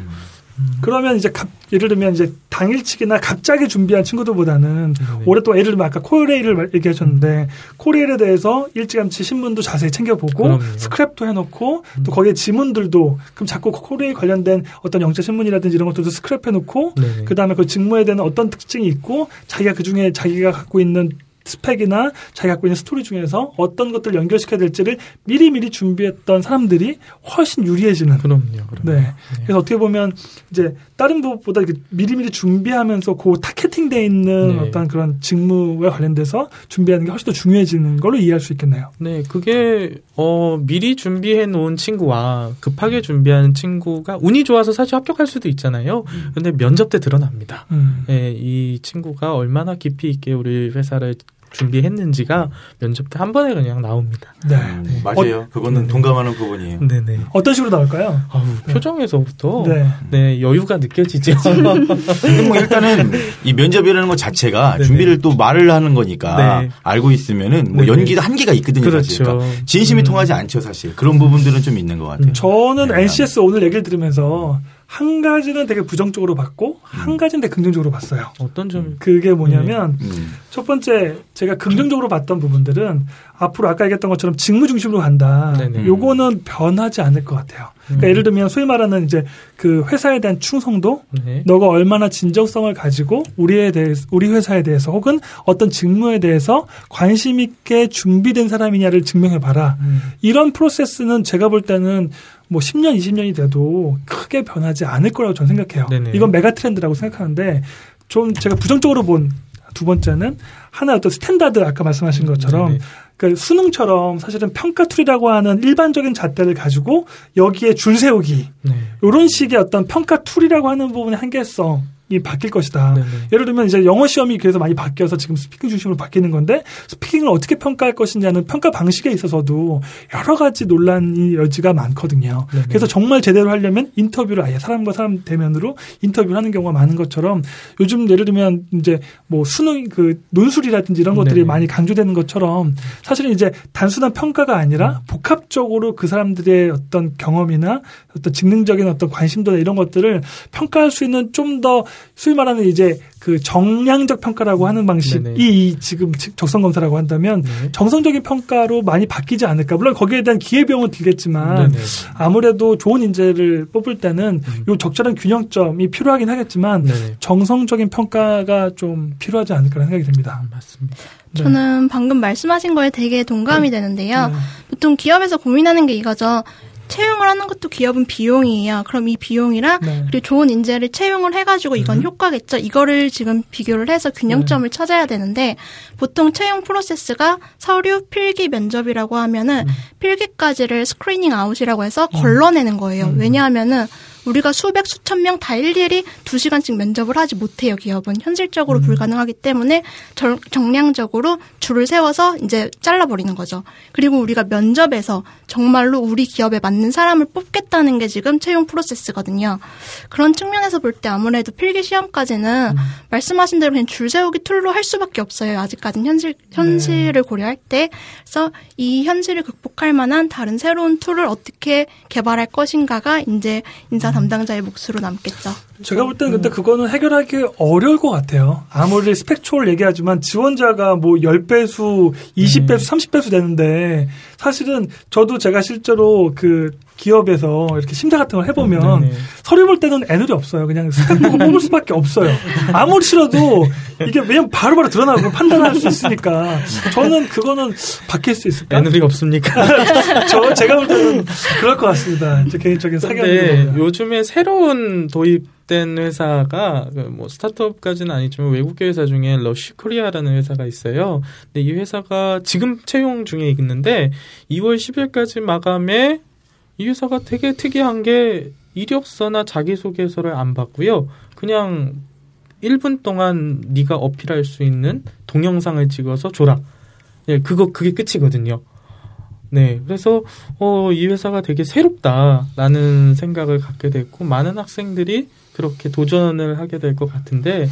음. 음. 그러면 이제 갑, 예를 들면 이제 당일치기나 갑자기 준비한 친구들보다는 네. 오랫동안 예를 들면 아까 코레일을 얘기하셨는데 코레일에 대해서 일찌감치 신문도 자세히 챙겨보고 그럼요. 스크랩도 해놓고 음. 또 거기에 지문들도 그럼 자꾸 코레일 관련된 어떤 영자 신문이라든지 이런 것들도 스크랩해놓고 네. 그 다음에 그 직무에 대한 어떤 특징이 있고 자기가 그 중에 자기가 갖고 있는 스펙이나 자기가 갖고 있는 스토리 중에서 어떤 것들을 연결시켜야 될지를 미리미리 준비했던 사람들이 훨씬 유리해지는. 그럼요. 그럼요. 네. 네. 그래서 어떻게 보면 이제 다른 부분보다 미리미리 준비하면서 그 targeting돼 있는 네. 어떤 그런 직무에 관련돼서 준비하는 게 훨씬 더 중요해지는 걸로 이해할 수 있겠네요. 네. 그게 어 미리 준비해 놓은 친구와 급하게 준비하는 친구가 운이 좋아서 사실 합격할 수도 있잖아요. 음. 근데 면접 때 드러납니다. 음. 네, 이 친구가 얼마나 깊이 있게 우리 회사를 준비했는지가 면접 때 한 번에 그냥 나옵니다. 네, 네. 맞아요. 어, 그거는 네. 동감하는 부분이에요. 네네. 어떤 식으로 나올까요? 아우, 네. 표정에서부터 네. 네. 여유가 느껴지죠. 뭐 일단은 이 면접이라는 것 자체가 네네. 준비를 또 말을 하는 거니까 네. 알고 있으면은 뭐 연기도 한계가 있거든요. 그렇죠. 그러니까 진심이 음. 통하지 않죠, 사실. 그런 부분들은 좀 있는 것 같아요. 저는 NCS 오늘 얘기를 들으면서 한 가지는 되게 부정적으로 봤고 한 음. 가지는 되게 긍정적으로 봤어요. 어떤 점? 그게 뭐냐면 음. 음. 첫 번째 제가 긍정적으로 봤던 부분들은 앞으로 아까 얘기했던 것처럼 직무 중심으로 간다. 네네. 요거는 변하지 않을 것 같아요. 그러니까 음. 예를 들면 소위 말하는 이제 그 회사에 대한 충성도, 네. 너가 얼마나 진정성을 가지고 우리에 대해서 우리 회사에 대해서 혹은 어떤 직무에 대해서 관심 있게 준비된 사람이냐를 증명해 봐라. 음. 이런 프로세스는 제가 볼 때는 뭐 10년, 20년이 돼도 크게 변하지 않을 거라고 저는 생각해요. 네네. 이건 mega trend라고 생각하는데 좀 제가 부정적으로 본 두 번째는 하나 어떤 standard 아까 말씀하신 것처럼 네네. 그 수능처럼 사실은 평가 tool이라고 하는 일반적인 잣대를 가지고 여기에 줄 세우기 네. 이런 식의 어떤 평가 tool이라고 하는 부분의 한계성 이 바뀔 것이다. 네네. 예를 들면 이제 영어 시험이 그래서 많이 바뀌어서 지금 speaking 중심으로 바뀌는 건데 speaking을 어떻게 평가할 것이냐는 평가 방식에 있어서도 여러 가지 논란이 여지가 많거든요. 네네. 그래서 정말 제대로 하려면 인터뷰를 아예 사람과 사람 대면으로 인터뷰를 하는 경우가 많은 것처럼 요즘 예를 들면 이제 뭐 수능 그 논술이라든지 이런 것들이 네네. 많이 강조되는 것처럼 사실은 이제 단순한 평가가 아니라 음. 복합적으로 그 사람들의 어떤 경험이나 어떤 직능적인 어떤 관심도나 이런 것들을 평가할 수 있는 좀더 소위 말하는 이제 그 정량적 평가라고 하는 방식이 네네. 지금 적성 검사라고 한다면 네. 정성적인 평가로 많이 바뀌지 않을까. 물론 거기에 대한 기회비용은 들겠지만 네네. 아무래도 좋은 인재를 뽑을 때는 음. 요 적절한 균형점이 필요하긴 하겠지만 네네. 정성적인 평가가 좀 필요하지 않을까라는 생각이 듭니다. 음, 맞습니다. 네. 저는 방금 말씀하신 거에 되게 동감이 네. 되는데요. 네. 보통 기업에서 고민하는 게 이거죠. 채용을 하는 것도 기업은 비용이에요. 그럼 이 비용이랑 네. 그리고 좋은 인재를 채용을 해가지고 이건 음. 효과겠죠. 이거를 지금 비교를 해서 균형점을 네. 찾아야 되는데 보통 채용 프로세스가 서류, 필기, 면접이라고 하면은 음. 필기까지를 screening out이라고 해서 음. 걸러내는 거예요. 음. 왜냐하면은 우리가 수백 수천 명 다 일일이 두 시간씩 면접을 하지 못해요. 기업은 현실적으로 음. 불가능하기 때문에 정, 정량적으로 줄을 세워서 이제 잘라버리는 거죠. 그리고 우리가 면접에서 정말로 우리 기업에 맞는 사람을 뽑겠다는 게 지금 채용 프로세스거든요. 그런 측면에서 볼 때 아무래도 필기 시험까지는 음. 말씀하신 대로 그냥 줄 세우기 tool로 할 수밖에 없어요. 아직까지는 현실 현실을 네. 고려할 때 그래서 이 현실을 극복할 만한 다른 새로운 tool을 어떻게 개발할 것인가가 이제 인사 담당자의 몫으로 남겠죠. 제가 볼 때는 근데 그거는 해결하기 어려울 것 같아요. 아무리 스펙 초월을 얘기하지만 지원자가 뭐 10배수, 20배수, 음. 30배수 되는데 사실은 저도 제가 실제로 그 기업에서 이렇게 심사 같은 걸 해보면 네네. 서류 볼 때는 애들이 없어요. 그냥 스펙 보고 뽑을 수밖에 없어요. 아무리 싫어도 이게 왜냐면 바로바로 드러나고 판단할 수 있으니까 저는 그거는 바뀔 수 있을까? 애들이 없습니까? 저 제가 볼 때는 그럴 것 같습니다. 제 개인적인 사견입니다. 요즘에 새로운 도입 된 회사가 그뭐 스타트업까지는 아니지만 외국계 회사 중에 러쉬 코리아라는 회사가 있어요. 근데 이 회사가 지금 채용 중에 있는데 2월 10일까지 마감에 이 회사가 되게 특이한 게 이력서나 자기소개서를 안 받고요. 그냥 1분 동안 네가 어필할 수 있는 동영상을 찍어서 줘라. 예, 그거 그게 끝이거든요. 네, 그래서 어, 이 회사가 되게 새롭다라는 생각을 갖게 됐고 많은 학생들이 그렇게 도전을 하게 될 것 같은데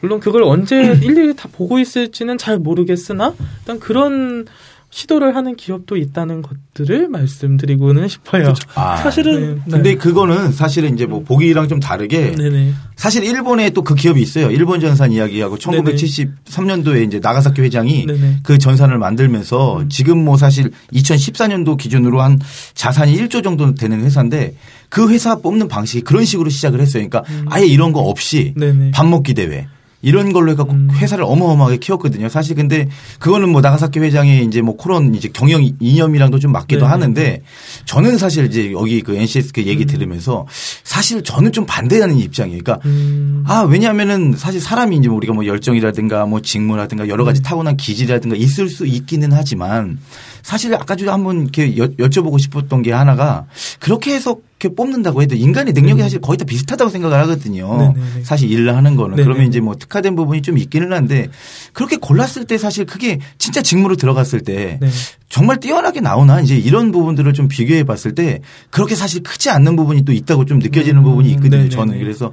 물론 그걸 언제 일일이 다 보고 있을지는 잘 모르겠으나 일단 그런 시도를 하는 기업도 있다는 것들을 말씀드리고는 싶어요. 그렇죠. 아, 사실은 네. 근데 그거는 사실은 이제 뭐 보기랑 좀 다르게 네네. 사실 일본에 또 그 기업이 있어요. 일본 전산 이야기하고 1973년도에 이제 나가사키 회장이 네네. 그 전산을 만들면서 음. 지금 뭐 사실 2014년도 기준으로 한 자산이 1조 정도 되는 회사인데 그 회사 뽑는 방식이 그런 식으로 시작을 했어요. 그러니까 음. 아예 이런 거 없이 네네. 밥 먹기 대회 이런 걸로 해갖고 음. 회사를 어마어마하게 키웠거든요. 사실 근데 그거는 뭐 나가사키 회장의 이제 뭐 코론 이제 경영 이념이랑도 좀 맞기도 네. 하는데 저는 사실 이제 여기 그 NCS 그 얘기 음. 들으면서 사실 저는 좀 반대하는 입장이에요. 그러니까 음. 아 왜냐하면은 사실 사람이 이제 우리가 뭐 열정이라든가 뭐 직무라든가 여러 가지 음. 타고난 기질이라든가 있을 수 있기는 하지만 사실 아까 전에 한번 이렇게 여, 여쭤보고 싶었던 게 하나가 그렇게 해서 이렇게 뽑는다고 해도 인간의 능력이 네. 사실 거의 다 비슷하다고 생각을 하거든요. 네네네. 네, 네. 사실 일을 하는 거는. 네네. 그러면 이제 뭐 특화된 부분이 좀 있기는 한데 그렇게 골랐을 때 사실 그게 진짜 직무로 들어갔을 때 네. 정말 뛰어나게 나오나 이제 이런 부분들을 좀 비교해 봤을 때 그렇게 사실 크지 않는 부분이 또 있다고 좀 느껴지는 음. 부분이 있거든요. 네네네. 저는 그래서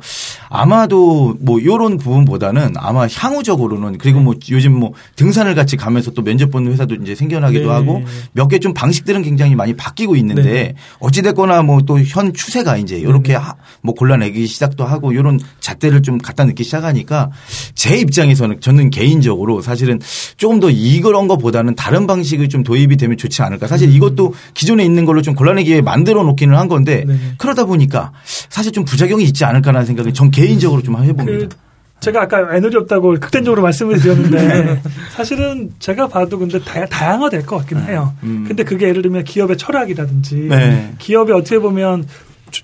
아마도 뭐 요런 부분보다는 아마 향후적으로는 그리고 뭐 요즘 뭐 등산을 같이 가면서 또 면접 보는 회사도 이제 생겨나기도 네. 하고 몇 개 좀 방식들은 굉장히 많이 바뀌고 있는데 어찌됐거나 뭐또 현 추세가 이제 이렇게 음. 뭐 골라내기 시작도 하고 이런 잣대를 좀 갖다 넣기 시작하니까 제 입장에서는 저는 개인적으로 사실은 조금 더 이런 거보다는 다른 방식을 좀 도입이 되면 좋지 않을까. 사실 음. 이것도 기존에 있는 걸로 좀 골라내기 위해 만들어 놓기는 한 건데 네 그러다 보니까 사실 좀 부작용이 있지 않을까라는 생각을 전 개인적으로 좀 해봅니다. 그 제가 아까 에너지 없다고 극단적으로 말씀을 드렸는데 사실은 제가 봐도 근데 다, 다양화될 것 같긴 해요. 음. 근데 그게 예를 들면 기업의 철학이라든지 네. 기업이 어떻게 보면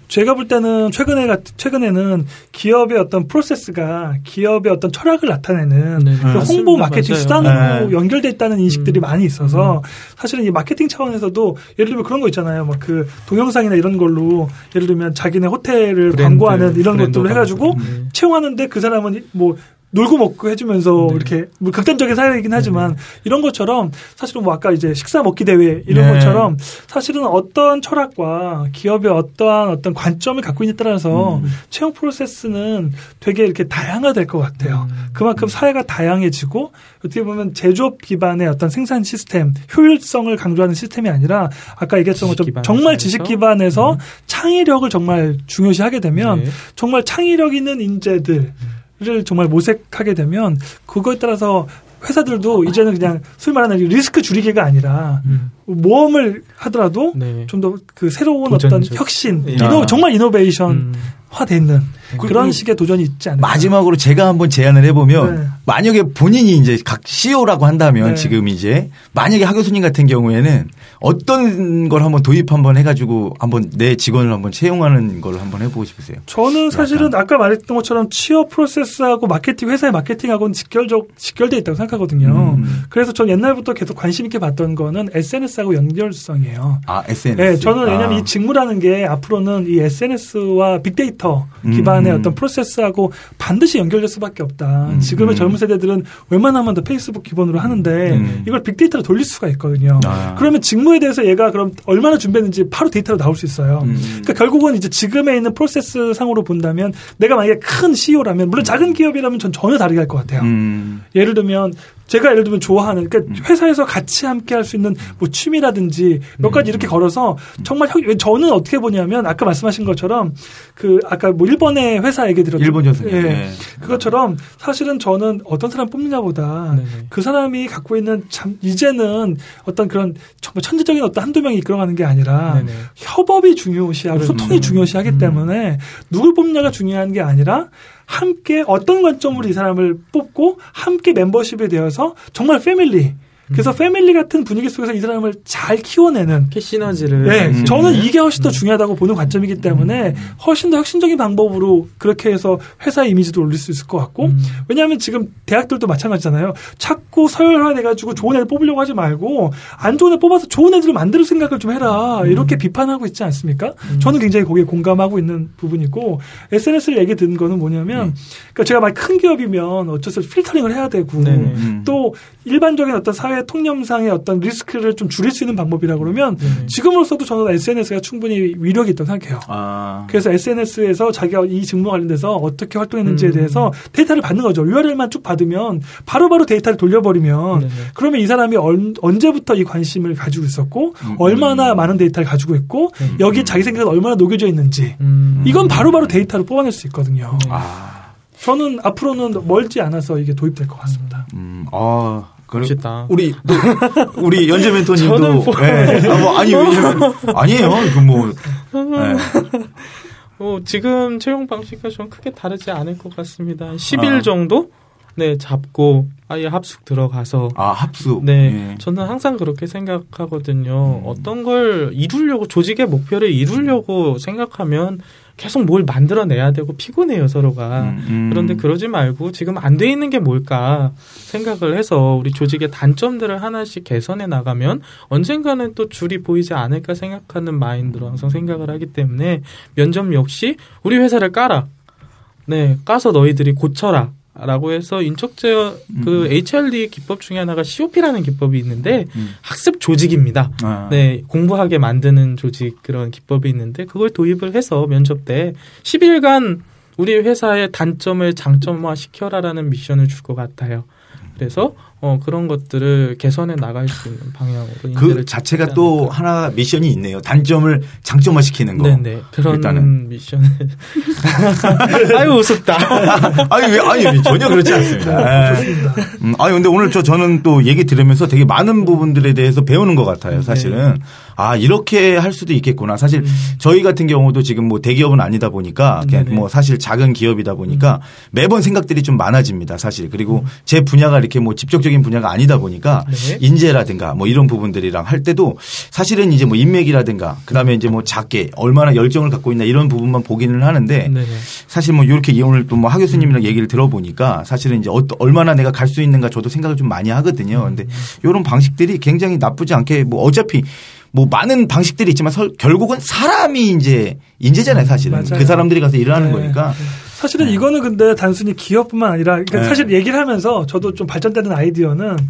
제가 볼 때는 최근에 최근에는 기업의 어떤 프로세스가 기업의 어떤 철학을 나타내는 네, 그 홍보 마케팅 맞아요. 수단으로 네. 연결돼 있다는 인식들이 음. 많이 있어서 음. 사실은 이 마케팅 차원에서도 예를 들면 그런 거 있잖아요. 막 그 동영상이나 이런 걸로 예를 들면 자기네 호텔을 브랜드, 광고하는 이런 것들을 해가지고 음. 채용하는데 그 사람은 뭐 놀고 먹고 해주면서 네. 이렇게 뭐 극단적인 사례이긴 하지만 네. 이런 것처럼 사실은 뭐 아까 이제 식사 먹기 대회 이런 네. 것처럼 사실은 어떤 철학과 기업의 어떠한 어떤 관점을 갖고 있느냐에 따라서 음. 채용 프로세스는 되게 이렇게 다양화될 것 같아요. 음. 그만큼 사회가 다양해지고 어떻게 보면 제조업 기반의 어떤 생산 시스템 효율성을 강조하는 시스템이 아니라 아까 얘기했던 것처럼 정말 지식 기반에서 음. 창의력을 정말 중요시하게 되면 네. 정말 창의력 있는 인재들 음. 를 정말 모색하게 되면 그거에 따라서 회사들도 이제는 그냥 소위 말하는 리스크 줄이기가 아니라 음. 모험을 하더라도 네. 좀더 그 새로운 도전적. 어떤 혁신, 야. 이노, 정말 이노베이션 음. 화되는 그런 식의 도전이 있지 않을까. 마지막으로 제가 한번 제안을 해보면 네. 만약에 본인이 이제 각 CEO라고 한다면 네. 지금 이제 만약에 하 교수님 같은 경우에는 어떤 걸 한번 도입 한번 해가지고 한번 내 직원을 한번 채용하는 걸 한번 해보고 싶으세요? 저는 사실은 약간. 아까 말했던 것처럼 취업 프로세스하고 마케팅 회사의 마케팅하고는 직결적 직결돼 있다고 생각하거든요. 음. 그래서 전 옛날부터 계속 관심 있게 봤던 거는 SNS 하고 연결성이에요. 아 SNS. 네, 저는 왜냐하면 아. 이 직무라는 게 앞으로는 이 SNS와 빅데이터 기반의 음. 어떤 프로세스하고 반드시 연결될 수밖에 없다. 음. 지금의 젊은 세대들은 웬만하면 더 페이스북 기본으로 하는데 음. 이걸 빅데이터로 돌릴 수가 있거든요. 아. 그러면 직무 업무에 대해서 얘가 그럼 얼마나 준비했는지 바로 데이터로 나올 수 있어요. 음. 그러니까 결국은 이제 지금에 있는 프로세스 상으로 본다면 내가 만약에 큰 CEO라면 물론 작은 기업이라면 전 전혀 다르게 할 것 같아요. 음. 예를 들면 제가 예를 들면 좋아하는 그러니까 음. 회사에서 같이 함께 할 수 있는 뭐 취미라든지 몇 가지 이렇게 음. 걸어서 정말 저는 어떻게 보냐면 아까 말씀하신 것처럼 그 아까 뭐 일본의 회사 얘기 들었죠. 일본 전생. 예. 네. 그것처럼 사실은 저는 어떤 사람 뽑느냐보다 네네. 그 사람이 갖고 있는 참 이제는 어떤 그런 정말 천재적인 어떤 한두 명이 이끌어가는 게 아니라 네네. 협업이 중요시하고 소통이 중요시하기 음. 때문에 누굴 뽑느냐가 중요한 게 아니라 함께 어떤 관점으로 이 사람을 뽑고 함께 멤버십에 되어서 정말 패밀리 그래서 패밀리 같은 분위기 속에서 이 사람을 잘 키워내는 그 시너지를. 네, 음. 저는 이게 훨씬 더 중요하다고 보는 관점이기 때문에 훨씬 더 혁신적인 방법으로 그렇게 해서 회사 이미지도 올릴 수 있을 것 같고 음. 왜냐하면 지금 대학들도 마찬가지잖아요. 자꾸 서열화돼가지고 좋은 애들 뽑으려고 하지 말고 안 좋은 애 뽑아서 좋은 애들을 만들 생각을 좀 해라 이렇게 음. 비판하고 있지 않습니까? 음. 저는 굉장히 거기에 공감하고 있는 부분이고 SNS를 얘기 듣는 거는 뭐냐면 그러니까 제가 막 큰 기업이면 어쩔 수 없이 필터링을 해야 되고 또 일반적인 어떤 사회 통념상의 어떤 리스크를 좀 줄일 수 있는 방법이라 그러면 네. 지금으로서도 저는 SNS가 충분히 위력이 있다고 생각해요. 아. 그래서 SNS에서 자기가 이 직무 관련돼서 어떻게 활동했는지에 음. 대해서 데이터를 받는 거죠. URL만 쭉 받으면 바로바로 바로 데이터를 돌려버리면 네 그러면 이 사람이 얼, 언제부터 이 관심을 가지고 있었고 음. 얼마나 많은 데이터를 가지고 있고 음. 여기 자기 생각이 얼마나 녹여져 있는지 음. 이건 바로바로 바로 데이터로 뽑아낼 수 있거든요. 아. 저는 앞으로는 멀지 않아서 이게 도입될 것 같습니다. 음, 아, 그러시다. 우리 또 우리 연재 멘토님도 뭐, 네. 아, 뭐 아니 왜냐면 아니에요. 그뭐 네. 어, 지금 채용 방식과 좀 크게 다르지 않을 것 같습니다. 10일 아. 정도 네 잡고 아예 합숙 들어가서 아 합숙 네 예. 저는 항상 그렇게 생각하거든요. 음. 어떤 걸 이루려고 조직의 목표를 이루려고 생각하면 계속 뭘 만들어내야 되고 피곤해요 서로가. 음, 음. 그런데 그러지 말고 지금 안 돼 있는 게 뭘까 생각을 해서 우리 조직의 단점들을 하나씩 개선해 나가면 언젠가는 또 줄이 보이지 않을까 생각하는 마인드로 항상 생각을 하기 때문에 면접 역시 우리 회사를 깔아. 네 까서 너희들이 고쳐라 라고 해서 인적제 그 음. HRD 기법 중에 하나가 COP라는 기법이 있는데 음. 학습 조직입니다. 아. 네, 공부하게 만드는 조직 그런 기법이 있는데 그걸 도입을 해서 면접 때 10일간 우리 회사의 단점을 장점화 시켜라라는 미션을 줄 것 같아요. 그래서 어, 그런 것들을 개선해 나갈 수 있는 방향으로 그 자체가 또 하나 미션이 있네요. 단점을 장점화 시키는 거. 네네. 그런 일단은. 미션을. 아유 우습다. 아니 왜 아니 전혀 그렇지 않습니다. 네. 음, 아니 근데 오늘 저 저는 또 얘기 들으면서 되게 많은 부분들에 대해서 배우는 것 같아요. 사실은 네. 아 이렇게 할 수도 있겠구나. 사실 음. 저희 같은 경우도 지금 뭐 대기업은 아니다 보니까 그냥 뭐 사실 작은 기업이다 보니까 음. 매번 생각들이 좀 많아집니다. 사실 그리고 음. 제 분야가 이렇게 뭐 직접적 전적인 분야가 아니다 보니까 네. 인재라든가 뭐 이런 부분들이랑 할 때도 사실은 이제 뭐 인맥이라든가 그다음에 이제 뭐 작게 얼마나 열정을 갖고 있나 이런 부분만 보기는 하는데 네. 사실 뭐 이렇게 오늘 또 뭐 하 교수님이랑 얘기를 들어보니까 사실은 이제 얼마나 내가 갈 수 있는가 저도 생각을 좀 많이 하거든요. 근데 이런 방식들이 굉장히 나쁘지 않게 뭐 어차피 뭐 많은 방식들이 있지만 설, 결국은 사람이 이제 인재잖아요, 사실은. 맞아요. 그 사람들이 가서 일을 하는 네. 거니까. 사실은 네. 이거는 근데 단순히 기업뿐만 아니라 그러니까 네. 사실 얘기를 하면서 저도 좀 발전되는 아이디어는 음.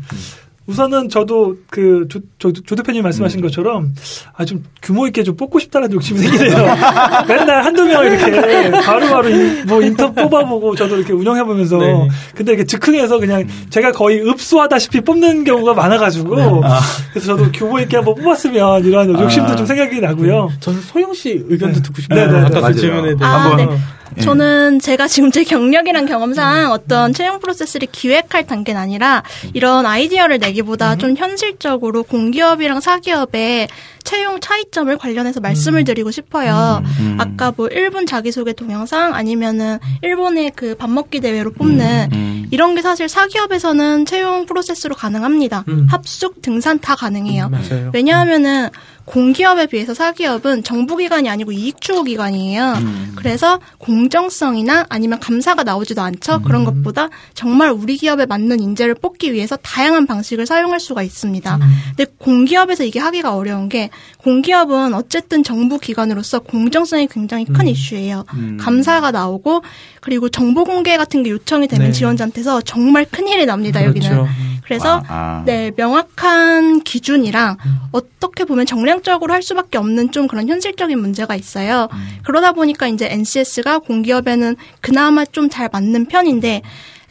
우선은 저도 그 조, 조, 조 대표님 말씀하신 음. 것처럼 아 좀 규모 있게 좀 뽑고 싶다는 욕심이 생기네요. 맨날 한두 명 이렇게 바로바로 뭐 인터 뽑아보고 저도 이렇게 운영해보면서 네. 근데 이렇게 즉흥해서 그냥 음. 제가 거의 읍수하다시피 뽑는 경우가 많아가지고 네. 아. 그래서 저도 규모 있게 한번 뽑았으면 이런 욕심도 아. 좀 생각이 나고요. 네. 저는 소영 씨 의견도 네. 듣고 싶네요. 네, 네, 아까 그 질문에 대해 아, 한번. 예. 저는 제가 지금 제 경력이랑 경험상 음. 어떤 채용 프로세스를 기획할 단계는 아니라 이런 아이디어를 내기 보다 음. 좀 현실적으로 공기업이랑 사기업의 채용 차이점을 관련해서 말씀을 음. 드리고 싶어요. 음. 아까 뭐 일본 자기소개 동영상 아니면은 일본의 그 밥 먹기 대회로 뽑는 이런 게 사실 사기업에서는 채용 프로세스로 가능합니다. 합숙, 등산 다 가능해요. 왜냐하면은 공기업에 비해서 사기업은 정부기관이 아니고 이익추구기관이에요. 음. 그래서 공정성이나 아니면 감사가 나오지도 않죠. 음. 그런 것보다 정말 우리 기업에 맞는 인재를 뽑기 위해서 다양한 방식을 사용할 수가 있습니다. 음. 근데 공기업에서 이게 하기가 어려운 게 공기업은 어쨌든 정부 기관으로서 공정성이 굉장히 큰 음. 이슈예요. 음. 감사가 나오고 그리고 정보 공개 같은 게 요청이 되면 네. 지원자한테서 정말 큰 일이 납니다. 그렇죠. 여기는. 그래서 아. 네 명확한 기준이랑 음. 어떻게 보면 정량적으로 할 수밖에 없는 좀 그런 현실적인 문제가 있어요. 음. 그러다 보니까 이제 NCS가 공기업에는 그나마 좀 잘 맞는 편인데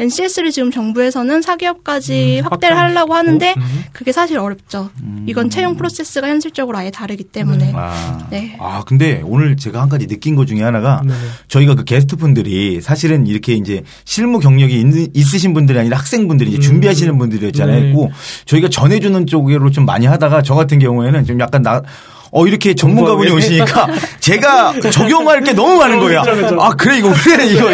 NCS를 지금 정부에서는 사기업까지 음, 확대를 하려고 하는데 음. 그게 사실 어렵죠. 음. 이건 채용 프로세스가 현실적으로 아예 다르기 때문에. 아. 네. 아 근데 오늘 제가 한 가지 느낀 것 중에 하나가 네 저희가 그 게스트 분들이 사실은 이렇게 이제 실무 경력이 있, 으신 분들이 아니라 학생분들이 이제 음. 준비하시는 분들이었잖아요. 네. 저희가 전해주는 쪽으로 좀 많이 하다가 저 같은 경우에는 좀 약간 나 어 이렇게 전문가분이 오시니까 제가 적용할 게 너무 많은 거예요. 아 그래 이거 그래 이거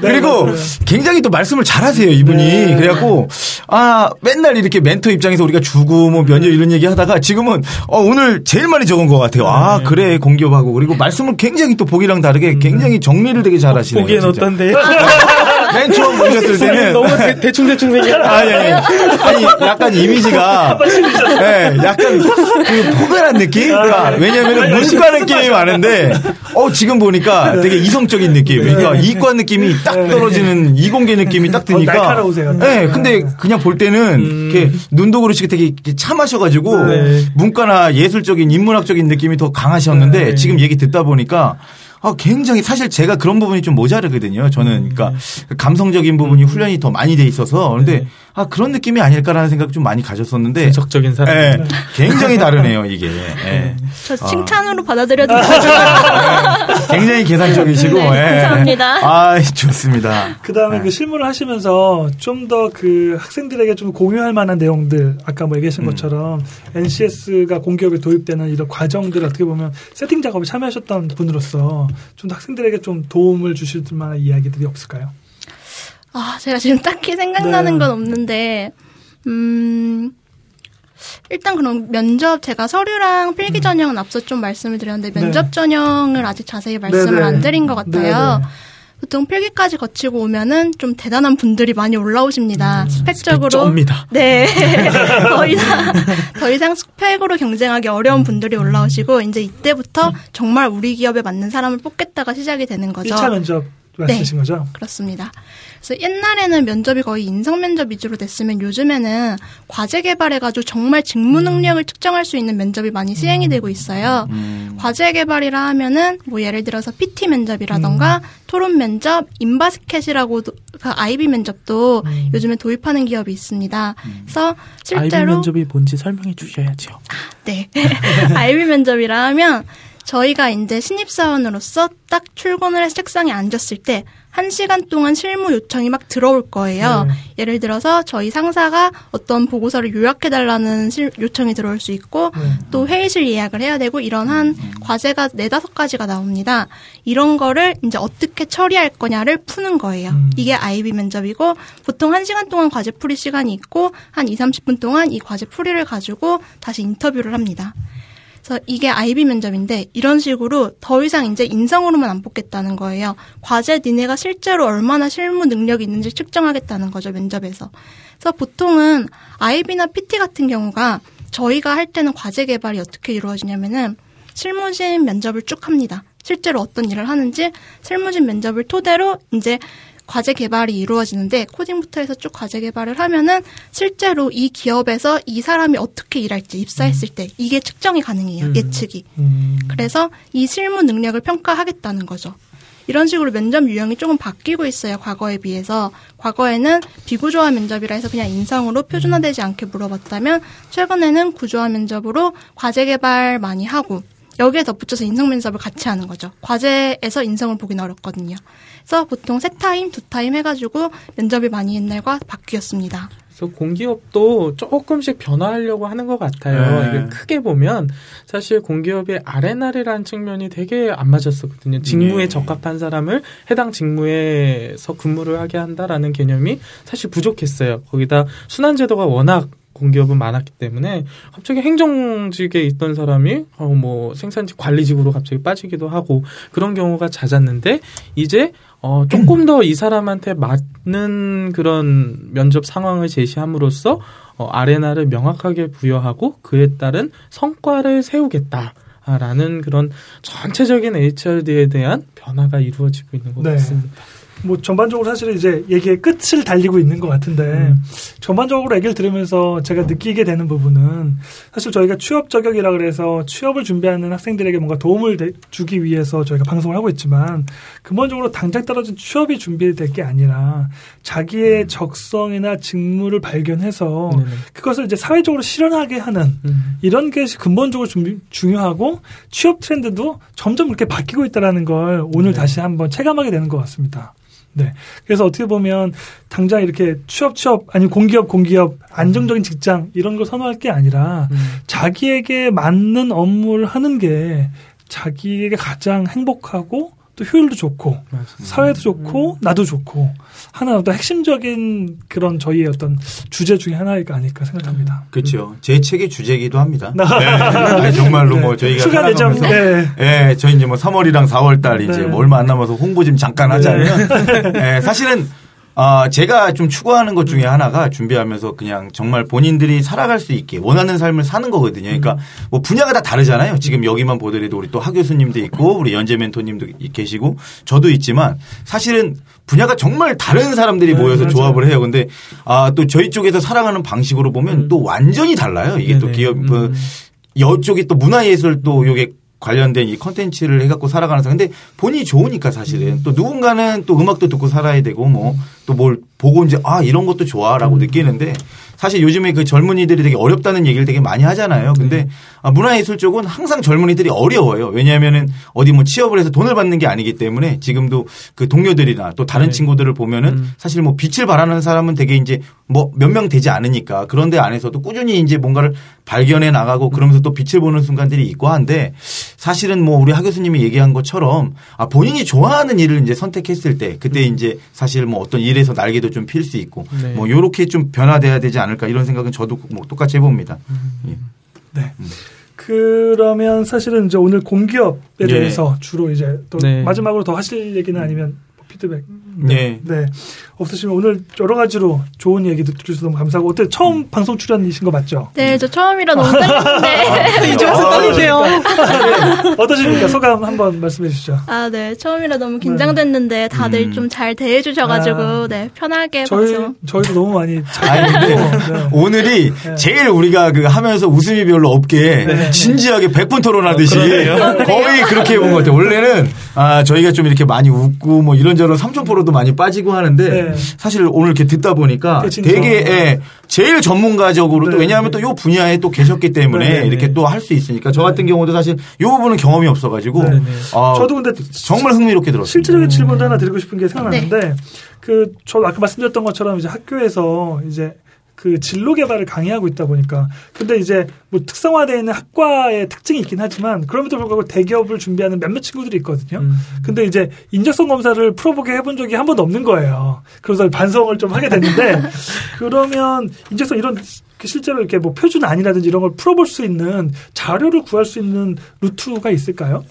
그리고 굉장히 또 말씀을 잘하세요 이분이 네. 그래갖고 아 맨날 이렇게 멘토 입장에서 우리가 주고 뭐 면접 이런 얘기 하다가 지금은 어 오늘 제일 많이 적은 것 같아요. 아 네. 그래 공기업하고 그리고 말씀을 굉장히 또 보기랑 다르게 음. 굉장히 정리를 되게 잘하시네요. 보기엔 어떤데? 맨 처음 오셨을 때는 너무 대, 충 대충 생겼 아니, 아니 아니 약간 이미지가 네, 약간 그 포근한 느낌? 그러니까 왜냐하면 문과 느낌이 많은데 어 지금 보니까 되게 이성적인 느낌. 그러니까 이과 느낌이 딱 떨어지는 이공계 느낌이 딱 드니까. 날카로우세요. 네, 근데 그냥 볼 때는 음. 이렇게 눈도 그렇게 되게 참하셔가지고 네. 문과나 예술적인 인문학적인 느낌이 더 강하셨는데 네. 지금 얘기 듣다 보니까 아, 굉장히 사실 제가 그런 부분이 좀 모자르거든요. 저는 그러니까 음. 감성적인 부분이 훈련이 더 많이 돼 있어서 그런데 네. 아 그런 느낌이 아닐까라는 생각 좀 많이 가졌었는데 분석적인 사람 네, 굉장히 다르네요 이게. 네. 저 칭찬으로 아. 받아들여도 네, 굉장히 계산적이시고 네, 예. 감사합니다. 아 좋습니다. 그다음에 네. 그 실무를 하시면서 좀 더 그 학생들에게 좀 공유할 만한 내용들 아까 뭐 얘기하신 음. 것처럼 NCS가 공기업에 도입되는 이런 과정들 어떻게 보면 세팅 작업에 참여하셨던 분으로서 좀 더 학생들에게 좀 도움을 주실 만한 이야기들이 없을까요? 아, 제가 지금 딱히 생각나는 네. 건 없는데, 음, 일단 그럼 면접 제가 서류랑 필기 음. 전형은 앞서 좀 말씀을 드렸는데 네. 면접 네. 전형을 아직 자세히 말씀을 네네. 안 드린 것 같아요. 네네. 보통 필기까지 거치고 오면은 좀 대단한 분들이 많이 올라오십니다. 음, 스펙적으로. 스펙 네. 더 이상, 더 이상 스펙으로 경쟁하기 어려운 분들이 올라오시고, 이제 이때부터 정말 우리 기업에 맞는 사람을 뽑겠다가 시작이 되는 거죠. 1차 면접 말씀하신 네, 거죠? 그렇습니다. 그래서 옛날에는 면접이 거의 인성 면접 위주로 됐으면 요즘에는 과제 개발해가지고 정말 직무 음. 능력을 음. 측정할 수 있는 면접이 많이 시행이 되고 있어요. 음. 과제 개발이라 하면은 뭐 예를 들어서 PT 면접이라던가 음. 토론 면접, 인바스켓이라고 그 아이비 면접도 음. 요즘에 도입하는 기업이 있습니다. 음. 그래서 실제로 아이비 면접이 뭔지 설명해 주셔야죠. 아, 네. 아이비 면접이라 하면 저희가 이제 신입사원으로서 딱 출근을 해서 책상에 앉았을 때 한 시간 동안 실무 요청이 막 들어올 거예요. 네. 예를 들어서 저희 상사가 어떤 보고서를 요약해달라는 요청이 들어올 수 있고 네. 또 회의실 예약을 해야 되고 이런 한 과제가 네다섯 가지가 나옵니다. 이런 거를 이제 어떻게 처리할 거냐를 푸는 거예요. 음. 이게 아이비 면접이고 보통 한 시간 동안 과제 풀이 시간이 있고 한 2, 30분 동안 이 과제 풀이를 가지고 다시 인터뷰를 합니다. 그래서 이게 아이비 면접인데 이런 식으로 더 이상 이제 인성으로만 안 뽑겠다는 거예요. 과제 니네가 실제로 얼마나 실무 능력이 있는지 측정하겠다는 거죠, 면접에서. 그래서 보통은 아이비나 PT 같은 경우가 저희가 할 때는 과제 개발이 어떻게 이루어지냐면은 실무진 면접을 쭉 합니다. 실제로 어떤 일을 하는지 실무진 면접을 토대로 이제 과제 개발이 이루어지는데 코딩부터 해서 쭉 과제 개발을 하면은 실제로 이 기업에서 이 사람이 어떻게 일할지 입사했을 때 이게 측정이 가능해요. 음. 예측이. 음. 그래서 이 실무 능력을 평가하겠다는 거죠. 이런 식으로 면접 유형이 조금 바뀌고 있어요. 과거에 비해서. 과거에는 비구조화 면접이라 해서 그냥 인성으로 표준화되지 않게 물어봤다면 최근에는 구조화 면접으로 과제 개발 많이 하고 여기에 덧붙여서 인성 면접을 같이 하는 거죠. 과제에서 인성을 보기는 어렵거든요. 그래서 보통 세 타임, 두 타임 해가지고 면접이 많이 옛날과 바뀌었습니다. 그래서 공기업도 조금씩 변화하려고 하는 것 같아요. 네. 이게 크게 보면 사실 공기업의 R&R이라는 측면이 되게 안 맞았었거든요. 직무에 네. 적합한 사람을 해당 직무에서 근무를 하게 한다라는 개념이 사실 부족했어요. 거기다 순환제도가 워낙 공기업은 많았기 때문에 갑자기 행정직에 있던 사람이 어 뭐 생산직 관리직으로 갑자기 빠지기도 하고 그런 경우가 잦았는데 이제 어 조금 더 이 사람한테 맞는 그런 면접 상황을 제시함으로써 어 아레나를 명확하게 부여하고 그에 따른 성과를 세우겠다. 라는 그런 전체적인 HRD에 대한 변화가 이루어지고 있는 것 네. 같습니다. 뭐 전반적으로 사실은 이제 얘기의 끝을 달리고 있는 것 같은데 음. 전반적으로 얘기를 들으면서 제가 느끼게 되는 부분은 사실 저희가 취업 저격이라 그래서 취업을 준비하는 학생들에게 뭔가 도움을 주기 위해서 저희가 방송을 하고 있지만 근본적으로 당장 떨어진 취업이 준비될 게 아니라 자기의 음. 적성이나 직무를 발견해서 네 그것을 이제 사회적으로 실현하게 하는 음. 이런 게 근본적으로 준비, 중요하고 취업 트렌드도 점점 그렇게 바뀌고 있다라는 걸 오늘 네. 다시 한번 체감하게 되는 것 같습니다. 네. 그래서 어떻게 보면 당장 이렇게 취업 취업 아니 공기업 공기업 안정적인 직장 이런 걸 선호할 게 아니라 음. 자기에게 맞는 업무를 하는 게 자기에게 가장 행복하고 또 효율도 좋고 맞습니다. 사회도 좋고 음. 나도 좋고 하나 어떤 핵심적인 그런 저희의 어떤 주제 중에 하나가 아닐까 생각합니다. 그렇죠. 제 책의 주제이기도 합니다. 네. 정말로 네. 뭐 저희가 추가 내정 네. 네. 저희 이제 뭐 3월이랑 4월 달 이제 네. 뭐 얼마 안 남아서 홍보 좀 잠깐 하자면 네. 네. 사실은 아, 제가 좀 추구하는 것 중에 하나가 준비하면서 그냥 정말 본인들이 살아갈 수 있게 원하는 삶을 사는 거거든요. 그러니까 뭐 분야가 다 다르잖아요. 지금 여기만 보더라도 우리 또 하 교수님도 있고 우리 연재 멘토님도 계시고 저도 있지만 사실은 분야가 정말 다른 사람들이 네, 모여서 맞아요. 조합을 해요. 근데 아, 또 저희 쪽에서 살아가는 방식으로 보면 음. 또 완전히 달라요. 이게 네네. 또 기업, 그 음. 여쪽이 또 문화예술 또 요게 관련된 이 컨텐츠를 해갖고 살아가는 사람. 근데 본인이 좋으니까 사실은 음. 또 누군가는 또 음악도 듣고 살아야 되고 뭐 또 뭘 보고 이제 아 이런 것도 좋아라고 음. 느끼는데 사실 요즘에 그 젊은이들이 되게 어렵다는 얘기를 되게 많이 하잖아요. 근데 네. 아, 문화예술 쪽은 항상 젊은이들이 어려워요. 왜냐하면은 어디 뭐 취업을 해서 돈을 받는 게 아니기 때문에 지금도 그 동료들이나 또 다른 네. 친구들을 보면은 음. 사실 뭐 빛을 발하는 사람은 되게 이제 뭐 몇 명 되지 않으니까 그런데 안에서도 꾸준히 이제 뭔가를 발견해 나가고 그러면서 또 빛을 보는 순간들이 있고 한데 사실은 뭐 우리 하 교수님이 얘기한 것처럼 아 본인이 좋아하는 일을 이제 선택했을 때 그때 음. 이제 사실 뭐 어떤 일에서 날개도 좀 필 수 있고 네. 뭐 요렇게 좀 변화돼야 되지 않을까 않을까 이런 생각은 저도 뭐 똑같이 해봅니다. 음. 예. 네. 음. 그러면 사실은 이제 오늘 공기업에 예. 대해서 주로 이제 또 네. 마지막으로 더 하실 얘기는 아니면 피드백. 네. 네. 없으시면 오늘 여러 가지로 좋은 얘기 들려주셔서 너무 감사하고 어때 처음 음. 방송 출연이신 거 맞죠? 네, 저 처음이라 너무 떨리는데 이제 와서 떨리세요. 네. 어떠십니까? 소감 한번 말씀해 주시죠. 아, 네. 처음이라 너무 긴장됐는데 다들 음. 좀잘 대해 주셔가지고 아. 네 편하게 저희 박수. 저희도 너무 많이 잘. 네. 오늘이 네. 제일 우리가 그 하면서 웃음이 별로 없게 네. 진지하게 100분 토론하듯이 어, 거의 그렇게 해본 것 같아요. 원래는 아 저희가 좀 이렇게 많이 웃고 뭐 이런저런 삼촌포로도 많이 빠지고 하는데 네. 사실 오늘 이렇게 듣다 보니까 되게 예, 제일 전문가적으로 네. 또 왜냐하면 또이 분야에 또 계셨기 때문에 네. 이렇게 또 할 수 있으니까 저 같은 경우도 사실 이 부분은 경험이 없어가지고 아, 저도 근데 정말 흥미롭게 들었어요. 실질적인 질문도 하나 드리고 싶은 게 생각나는데 그 저 아까 말씀드렸던 것처럼 이제 학교에서 이제 그 진로 개발을 강의하고 있다 보니까 근데 이제 뭐 특성화되어 있는 학과의 특징이 있긴 하지만 그럼에도 불구하고 대기업을 준비하는 몇몇 친구들이 있거든요. 음. 근데 이제 인적성 검사를 풀어보게 해본 적이 한 번도 없는 거예요. 그래서 반성을 좀 하게 됐는데 그러면 인적성 이런 그 실제로 이렇게 뭐 표준 아니라든지 이런 걸 풀어볼 수 있는 자료를 구할 수 있는 루트가 있을까요?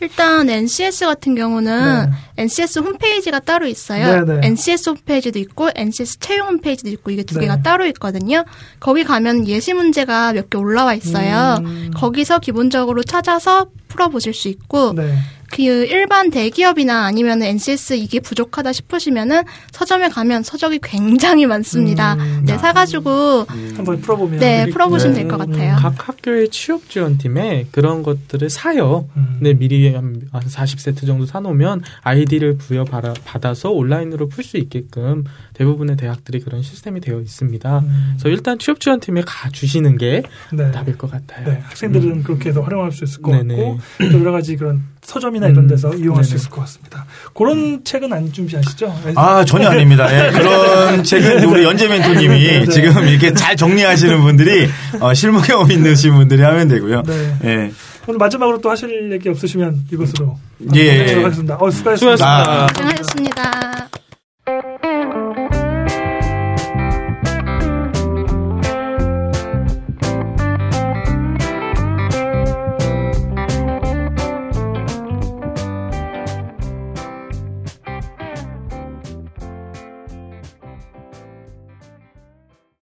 일단 NCS 같은 경우는 네. NCS 홈페이지가 따로 있어요. 네, 네. NCS 홈페이지도 있고 NCS 채용 홈페이지도 있고 이게 두 개가 네. 따로 있거든요. 거기 가면 예시 문제가 몇 개 올라와 있어요. 음. 거기서 기본적으로 찾아서 풀어보실 수 있고 네. 그 일반 대기업이나 아니면 NCS 이게 부족하다 싶으시면은 서점에 가면 서적이 굉장히 많습니다. 음, 네, 사가지고 음. 한번 풀어보면 네 풀어보시면 네. 될것 같아요. 각 학교의 취업 지원팀에 그런 것들을 사요. 음. 네, 미리 한 40세트 정도 사놓으면 아이디를 부여 받아서 온라인으로 풀 수 있게끔 대부분의 대학들이 그런 시스템이 되어 있습니다. 음. 그래서 일단 취업 지원팀에 가 주시는 게 네. 답일 것 같아요. 네, 학생들은 음. 그렇게 해서 활용할 수 있을 것 네네. 같고 또 여러 가지 그런 서점이나 이런 데서 음. 이용할 네네. 수 있을 것 같습니다. 그런 음. 책은 안 준비하시죠? 아 전혀 아닙니다. 예, 그런 책은 우리 연재 멘토님이 네. 지금 이렇게 잘 정리하시는 분들이 어, 실무 경험 있으신 분들이 하면 되고요. 네. 예. 오늘 마지막으로 또 하실 얘기 없으시면 이것으로 예. 하겠습니다. 어, 수고하셨습니다. 수고하셨습니다. 고생하셨습니다.